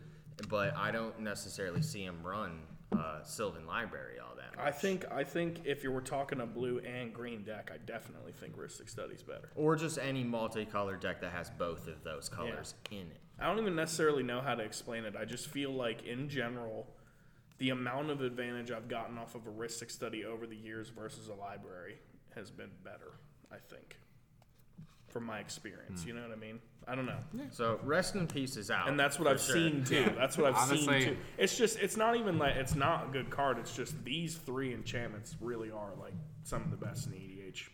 But I don't necessarily see him run uh, Sylvan Library all that. Much. I think I think if you were talking a blue and green deck, I definitely think Rhystic Study's better. or just any multicolored deck that has both of those colors in it. I don't even necessarily know how to explain it. I just feel like in general, the amount of advantage I've gotten off of a Rhystic Study over the years versus a library has been better. I think, from my experience. You know what I mean? I don't know. So rest in peace is out, and that's what for I've sure. seen too. That's what I've Honestly- seen too. It's just it's not even like it's not a good card. It's just these three enchantments really are like some of the best in EDH.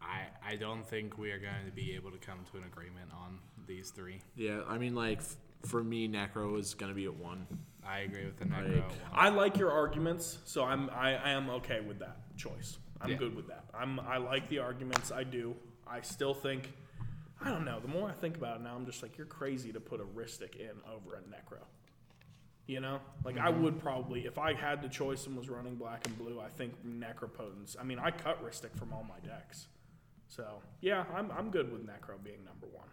I, I don't think we are going to be able to come to an agreement on these three. Yeah, I mean, like, f- for me, Necro is going to be at one. I agree with the Necro. Like- one. I like your arguments, so I'm I, I am okay with that choice. I'm Yeah. good with that. I'm I like the arguments. I do. I still think I don't know. The more I think about it now, I'm just like you're crazy to put a Rhystic in over a Necro. You know, like I mm-hmm. would probably if I had the choice and was running black and blue. I think Necropotence. I mean, I cut Rhystic from all my decks, so yeah, I'm I'm good with Necro being number one.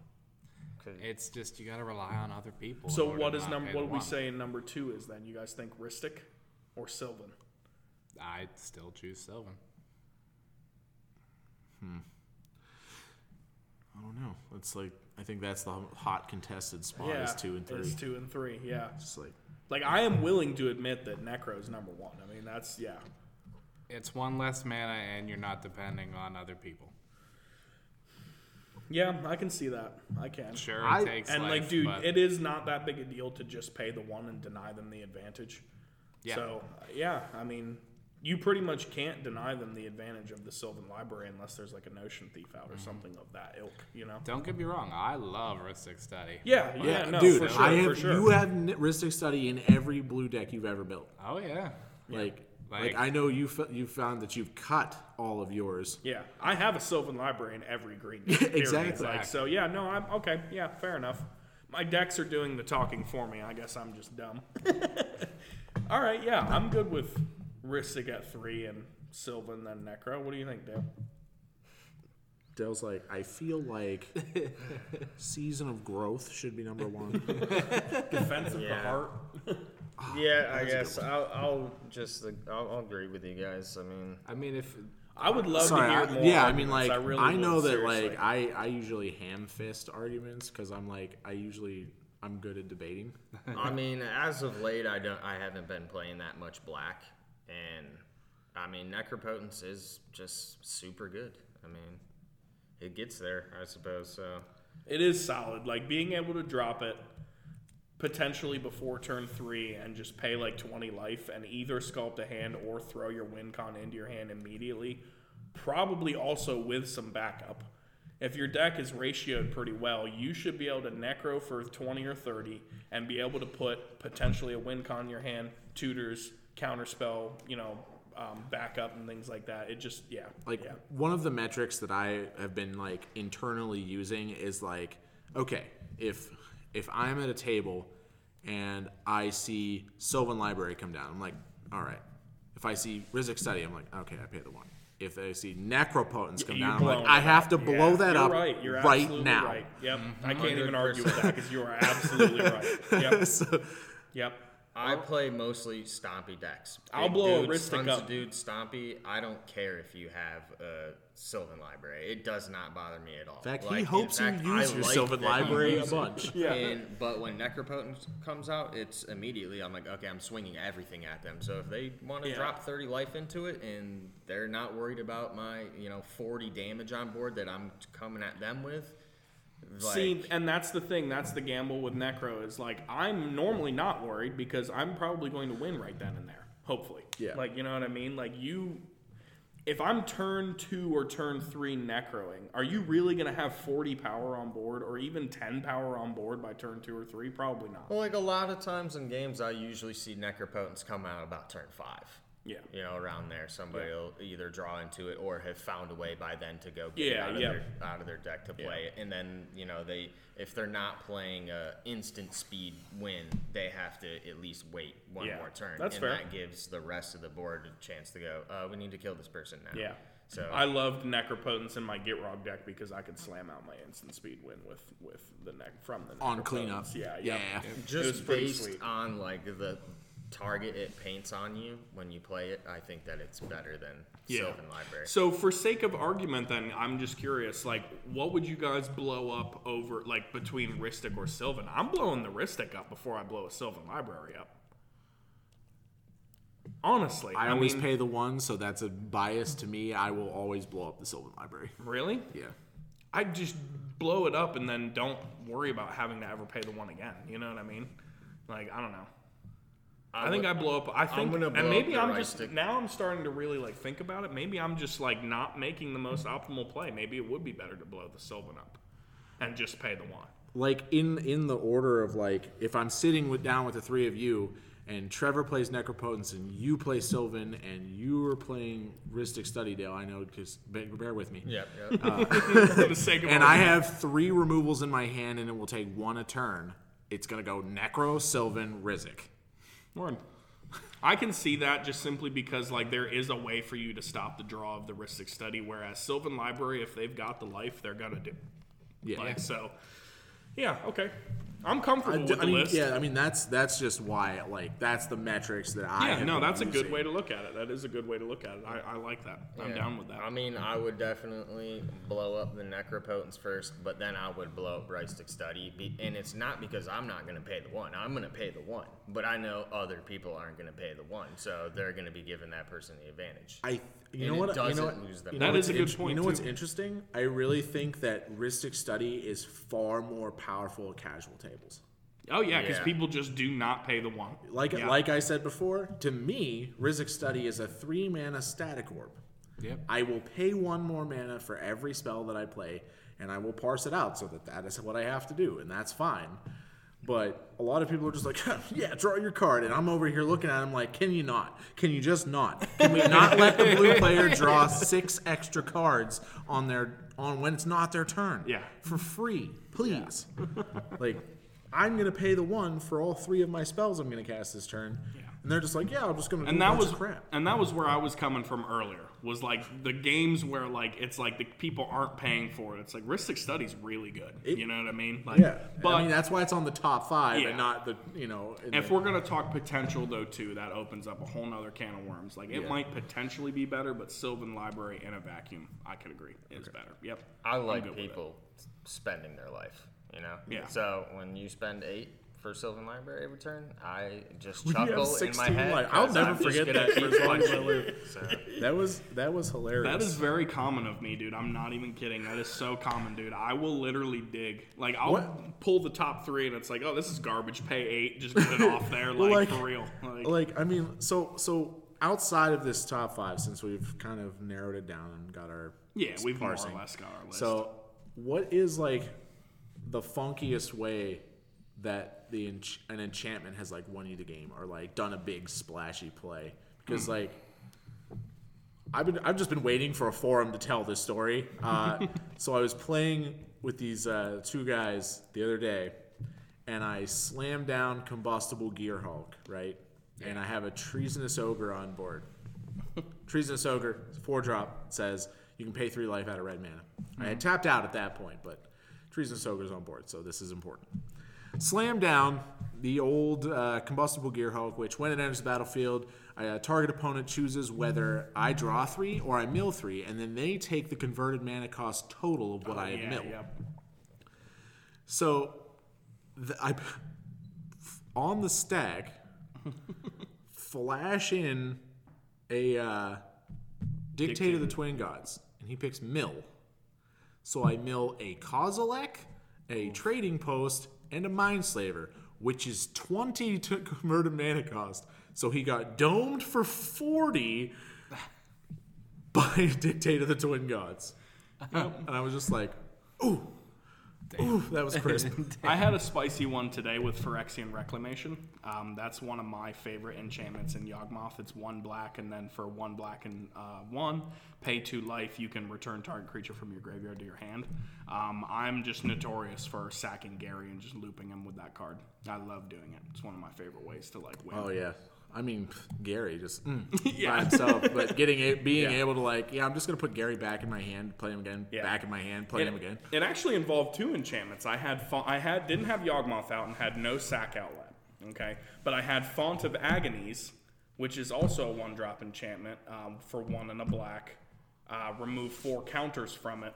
It's just you got to rely on other people. So order what to is not number? What do we say in number two is then? You guys think Rhystic or Sylvan? I still choose Sylvan. Hmm. I don't know. It's like, I think that's the hot contested spot yeah, is two and three. It's two and three. Yeah. Just like, Like I am willing to admit that Necro is number one. I mean, that's yeah. It's one less mana, and you're not depending on other people. Yeah, I can see that. I can. Sure, I- it takes And life, like, dude, but it is not that big a deal to just pay the one and deny them the advantage. Yeah. So yeah, I mean, you pretty much can't deny them the advantage of the Sylvan Library unless there's like a Notion Thief out or Mm-hmm. something of that ilk. You know? don't get me wrong, I love Rhystic Study. Yeah, yeah, yeah, no, dude, for sure, I have, for sure. you have N- Rhystic Study in every blue deck you've ever built. Oh yeah. Like, like, Like- I know you f- you found that you've cut all of yours. Yeah, I have a Sylvan Library in every green. deck. Exactly. Like, so yeah, no, I'm okay. Yeah, fair enough. My decks are doing the talking for me. I guess I'm just dumb. All right, yeah, I'm good with Rhystic at three and Sylvan then Necro. What do you think, Dale? Dale's like, I feel like season of growth should be number one. Defensive Yeah. the heart. Yeah, I guess I'll, I'll just uh, I'll, I'll agree with you guys. I mean, I mean, if I would love Sorry, to hear I- more. yeah, I mean, arguments. like, I, really know that, seriously. like, I, I usually ham fist arguments because I'm like, I usually, I'm good at debating. I mean, as of late, I don't, I haven't been playing that much black, and I mean, Necropotence is just super good. I mean, it gets there, I suppose. So It is solid. Like being able to drop it potentially before turn three and just pay like 20 life and either sculpt a hand or throw your win con into your hand immediately. Probably also with some backup. If your deck is ratioed pretty well, you should be able to necro for 20 or 30 and be able to put potentially a win con in your hand, tutors, counterspell, you know, um, backup and things like that. It just, yeah. Like yeah. one of the metrics that I have been like internally using is like, okay, if if I'm at a table and I see Sylvan Library come down, I'm like, all right. If I see Rhystic Study, I'm like, okay, I pay the one. If I see Necropotence come You down, I'm like, I have to blow Yeah, that you're up right. You're right absolutely now. Right. Yep. I can't even argue with that because you are absolutely right. Yep. So- Yep. I play mostly stompy decks. I'll Big blow a dudes, tons up. of dudes stompy. I don't care if you have a Sylvan Library. It does not bother me at all. In fact, Like, he in hopes fact, you I use your like Sylvan that you Library a use it. bunch. Yeah. And but when Necropotence comes out, it's immediately I'm like, okay, I'm swinging everything at them. So if they want to Yeah. drop 30 life into it and they're not worried about my you know 40 damage on board that I'm coming at them with, like, See, and that's the thing. That's the gamble with Necro is like I'm normally not worried because I'm probably going to win right then and there. Hopefully. Yeah. Like you know what I mean? Like you. If I'm turn two or turn three necroing, are you really going to have 40 power on board or even 10 power on board by turn two or three? Probably not. well, like a lot of times in games, I usually see Necropotence come out about turn five. Yeah. you know, around there, somebody will either draw into it or have found a way by then to go get it Yeah, out, of yeah. their, out of their deck to play it. And then, you know, they if they're not playing a instant speed win, they have to at least wait one Yeah, more turn. that's and fair. that gives the rest of the board a chance to go, uh, we need to kill this person now. Yeah. So I loved Necropotence in my Gitrog deck because I could slam out my instant speed win with with the neck from the On Necropotence. cleanup. Yeah, Yeah. yeah. Just based sweet. on like the target it paints on you when you play it, I think that it's better than Yeah. Sylvan Library. So, for sake of argument, then I'm just curious. Like, what would you guys blow up over, like, between Rhystic or Sylvan? I'm blowing the Rhystic up before I blow a Sylvan Library up. Honestly, I always mean, pay the one, so that's a bias to me. I will always blow up the Sylvan Library. Really? Yeah. I just blow it up and then don't worry about having to ever pay the one again. You know what I mean? Like, I don't know. I think I blow up. I think, gonna blow and maybe up I'm just stick. now. I'm starting to really like think about it. Maybe I'm just like not making the most optimal play. Maybe it would be better to blow the Sylvan up and just pay the one. Like in in the order of like if I'm sitting with down with the three of you and Trevor plays Necropotence and you play Sylvan and you are playing Rhystic Study Dale, I know because bear with me. yeah, yeah. Uh, For the sake of And I argument. have three removals in my hand and it will take one a turn. It's gonna go Necro, Sylvan, Rhystic. Word. I can see that just simply because like there is a way for you to stop the draw of the Rhystic study, whereas Sylvan Library, if they've got the life, they're gonna do. Yeah. Like so. Yeah. Okay. I'm comfortable I, with the I mean, list. yeah, I mean that's that's just why like that's the metrics that I Yeah, have no, been that's a good using. way to look at it. That is a good way to look at it. I, I like that. I'm Yeah. down with that. I mean, I would definitely blow up the Necropotence first, but then I would blow up Rhystic Study. Be- And it's not because I'm not going to pay the one. I'm going to pay the one. But I know other people aren't going to pay the one, so they're going to be giving that person the advantage. I you And know it what you know what lose them. you know is what's a good int- point, You know what's interesting? I really think that Rhystic Study is far more powerful at casual tables. oh yeah, because Yeah. people just do not pay the one. Like Yeah. like I said before, to me, Rhystic Study is a three mana static orb. Yep. I will pay one more mana for every spell that I play, and I will parse it out so that that is what I have to do, and that's fine. But a lot of people are just like, yeah, draw your card, and I'm over here looking at them like, can you not? Can you just not? Can we not let the blue player draw six extra cards on their on when it's not their turn? Yeah. for free, please. like, I'm gonna pay the one for all three of my spells I'm gonna cast this turn. Yeah. and they're just like, yeah, I'm just gonna do and that was crap. and that was where I was coming from earlier. Was like the games where like it's like the people aren't paying for it. It's like Rhystic Study's really good. you know what I mean? Like, Yeah, But I mean that's why it's on the top five Yeah. and not the you know. in if the- we're gonna talk potential though too, that opens up a whole nother can of worms. Like it Yeah. might potentially be better, but Sylvan Library in a vacuum, I could agree, is better. Yep. I like good with it. people spending their life, you know? Yeah. So when you spend eight for Sylvan Library return, I just When chuckle in my head. life- I'll never I'm forget that for keep as long as I live. So, that was that was hilarious. That is very common of me, dude. I'm not even kidding. That is so common, dude. I will literally dig. Like, I'll What? pull the top three, and it's like, oh, this is garbage. Pay eight, just get it off there, Well, like, for real. Like, like I mean, so so outside of this top five, since we've kind of narrowed it down and got our yeah, we've parsing. more or less got our list. So, what is like the funkiest way that the ench- an enchantment has like won you the game or like done a big splashy play? Because Hmm. like I've been I've just been waiting for a forum to tell this story. Uh, so I was playing with these uh, two guys the other day, and I slammed down combustible Gearhulk right, and I have a treasonous ogre on board. Treasonous Ogre, four drop, says you can pay three life out of red mana. I had tapped out at that point, but Treasonous Ogre's on board, so this is important. Slam down the old uh, combustible Gearhulk, which when it enters the battlefield, a target opponent chooses whether I draw three or I mill three, and then they take the converted mana cost total of what I have yeah, milled. yep. So, the, I on the stack, flash in a uh, Dictate of the Twin Gods, and he picks Mill. So I mill a Kozilek, a Trading Post, and a Mindslaver, which is 20 to converted mana cost. So he got domed for 40 by Dictate of the Twin Gods. and I was just like, ooh, ooh, that was crisp. I had a spicy one today with Phyrexian Reclamation. Um, that's one of my favorite enchantments in Yawgmoth. It's one black, and then for one black and uh, one, pay two life, you can return target creature from your graveyard to your hand. Um, I'm just notorious for sacking Gary and just looping him with that card. I love doing it. It's one of my favorite ways to like win. Oh yeah. I mean, Gary just mm, Yeah. by himself, but getting it, being Yeah. able to like, yeah, I'm just gonna put Gary back in my hand, play him again, Yeah. back in my hand, play It, him again. it actually involved two enchantments. I had fa- I had didn't have Yawgmoth out and had no sack outlet. Okay, but I had Font of Agonies, which is also a one drop enchantment um, for one and a black. Uh, remove four counters from it.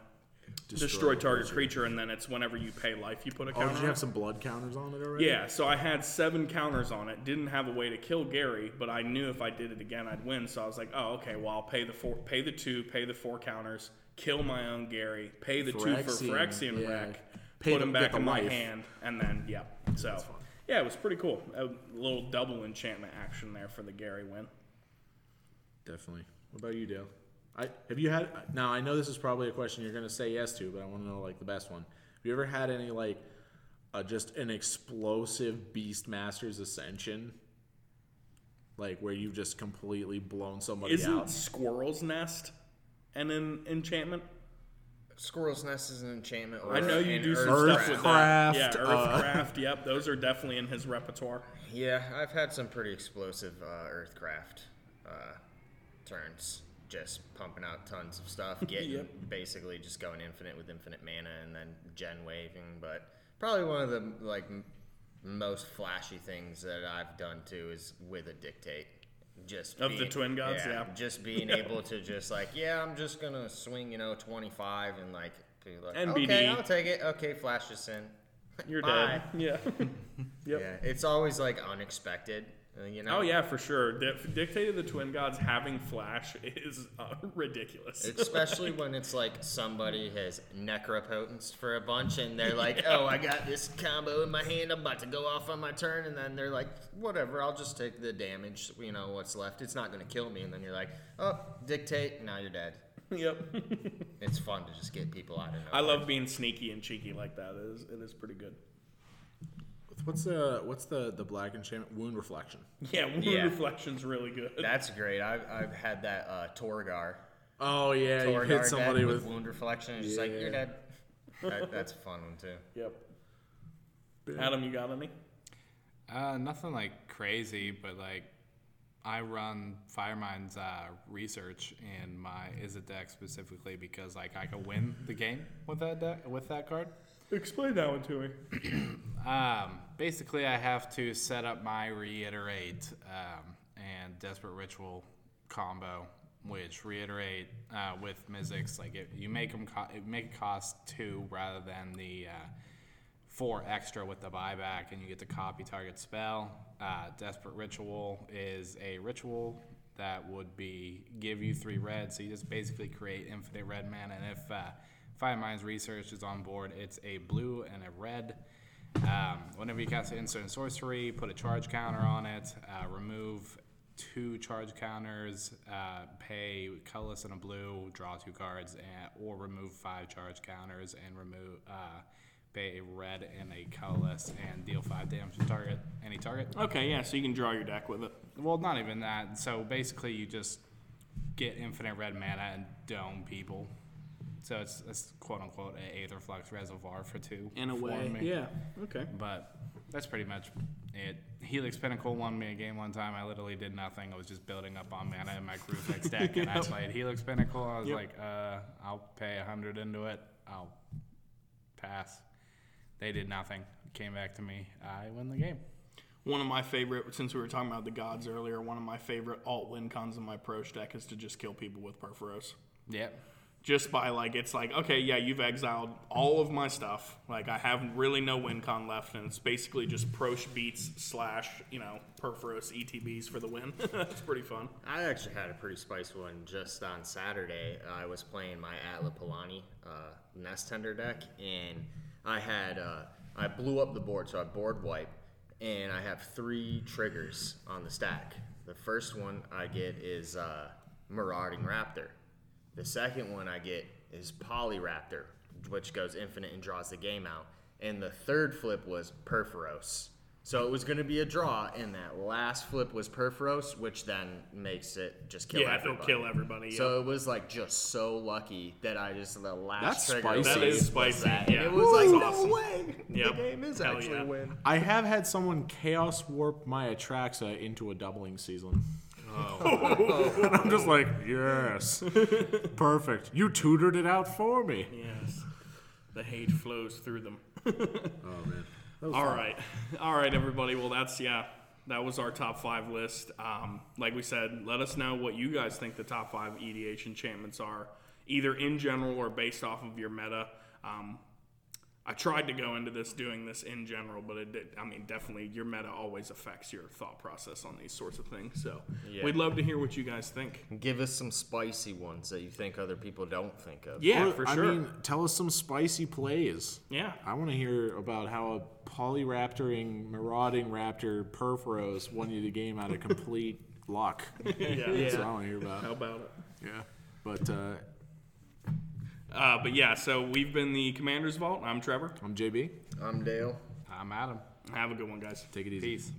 Destroy, target creature, and then it's whenever you pay life, you put a Oh, counter. did you on have it. some blood counters on it already? Yeah, so I had seven counters on it. Didn't have a way to kill Gary, but I knew if I did it again, I'd win. So I was like, oh, okay. Well, I'll pay the four, pay the two, pay the four counters, kill my own Gary, pay the two for Phyrexian, Phyrexian yeah. wreck, Pay put him back the in my life. hand, and then yeah. So yeah, it was pretty cool. A little double enchantment action there for the Gary win. definitely. What about you, Dale? I have you had? Now I know this is probably a question you're gonna say yes to, but I want to know like the best one. Have you ever had any like, uh, just an explosive Beastmaster's Ascension? Like where you've just completely blown somebody Isn't out? Squirrel's Nest and an enchantment? Squirrel's Nest is an enchantment. Or I know you an do some Earthcraft. stuff with that. Yeah, Earthcraft, uh, Earthcraft. yep, those are definitely in his repertoire. Yeah, I've had some pretty explosive uh, Earthcraft uh, turns. Just pumping out tons of stuff, getting Yep. basically just going infinite with infinite mana, and then gen waving. But probably one of the like m- most flashy things that I've done too is with a dictate. Just Of the Twin Gods, yeah. just being able to just like, yeah, I'm just gonna swing, you know, 25 and like, be like NBD. okay, I'll take it. Okay, flash this in. You're Bye. dead. Yeah. Yep. Yeah, it's always like unexpected, uh, you know. Oh yeah, for sure. Di- Dictate of the Twin Gods having Flash is uh, ridiculous. Especially when it's like somebody has necropotenced for a bunch and they're like, oh, I got this combo in my hand, I'm about to go off on my turn, and then they're like, whatever, I'll just take the damage, you know, what's left. It's not going to kill me. And then you're like, oh, dictate, now you're dead. yep. It's fun to just get people out of nowhere. I love being sneaky and cheeky like that. It is, it is pretty good. What's the what's the the black enchantment? Wound reflection. Yeah, Wound Yeah. Reflection's really good. That's great. I've, I've had that uh, Torgar. Oh yeah, you Torgar hit deck somebody with, with. wound reflection. It's just like, Yeah. you're dead. That, that's a fun one, too. Yep. Adam, you got any? Uh, nothing like crazy, but like I run Firemind's uh, research in my Izzet deck specifically because like I can win the game with that deck with that card. Explain that one to me. Um, basically, I have to set up my reiterate um, and desperate ritual combo, which reiterate uh, with Mizzix. Like it, you make them co- make it cost two rather than the uh, four extra with the buyback, and you get to copy target spell. Uh, desperate ritual is a ritual that would be give you three red, so you just basically create infinite red mana. And if Firemind's research is on board, it's a blue and a red. Um, whenever you cast an instant sorcery, put a charge counter on it, uh, remove two charge counters, uh, pay colorless and a blue, draw two cards, and, or remove five charge counters and remove uh, pay a red and a colorless and deal five damage to target any target. Okay, yeah, so you can draw your deck with it. Well, not even that. So basically, you just get infinite red mana and dome people. So it's, it's quote unquote a Aetherflux reservoir for two. In a for way, me. yeah. Okay. But that's pretty much it. Helix Pinnacle won me a game one time. I literally did nothing. I was just building up on mana in my Kruphix deck, and I played Helix Pinnacle. I was Yep. like, uh, I'll pay a hundred into it. I'll pass. They did nothing. Came back to me. I win the game. One of my favorite, since we were talking about the gods earlier, one of my favorite alt win cons in my Prossh deck is to just kill people with Purphoros. Yep. Just by like, it's like, okay, yeah, you've exiled all of my stuff. Like, I have really no win con left, and it's basically just Prossh beats slash, you know, Purphoros ETBs for the win. it's pretty fun. I actually had a pretty spicy one just on Saturday. I was playing my Atla Palani uh, Nest Tender deck, and I had uh, I blew up the board, so I board wipe, and I have three triggers on the stack. The first one I get is uh, Marauding Raptor. The second one I get is Polyraptor, which goes infinite and draws the game out. And the third flip was Purphoros. So it was going to be a draw, and that last flip was Purphoros, which then makes it just kill Yeah, it'll kill everybody, So it was like just so lucky that I just the last That's trigger spicy. That is spicy, that. And it was Woo, like that's no awesome. way. Yep. The game is Hell actually yeah. a win. I have had someone chaos warp my Atraxa into a doubling season. Oh. and I'm just like, yes. Perfect. You tutored it out for me. Yes. The hate flows through them. Oh, man. All right, all right, everybody. Well, that's yeah, that was our top five list. Um, like we said, let us know what you guys think the top five EDH enchantments are, either in general or based off of your meta. Um, I tried to go into this doing this in general, but it did. I mean, definitely your meta always affects your thought process on these sorts of things. So Yeah. we'd love to hear what you guys think. Give us some spicy ones that you think other people don't think of. Yeah, Or, for I sure. mean, tell us some spicy plays. yeah, I want to hear about how a polyraptoring, marauding raptor Purphoros won you the game out of complete luck. yeah. That's what I want to hear about. How about it? Yeah. But uh, Uh, but yeah, so we've been the Commander's Vault. I'm Trevor. I'm JB. I'm Dale. I'm Adam. Have a good one, guys. Take it easy. Peace.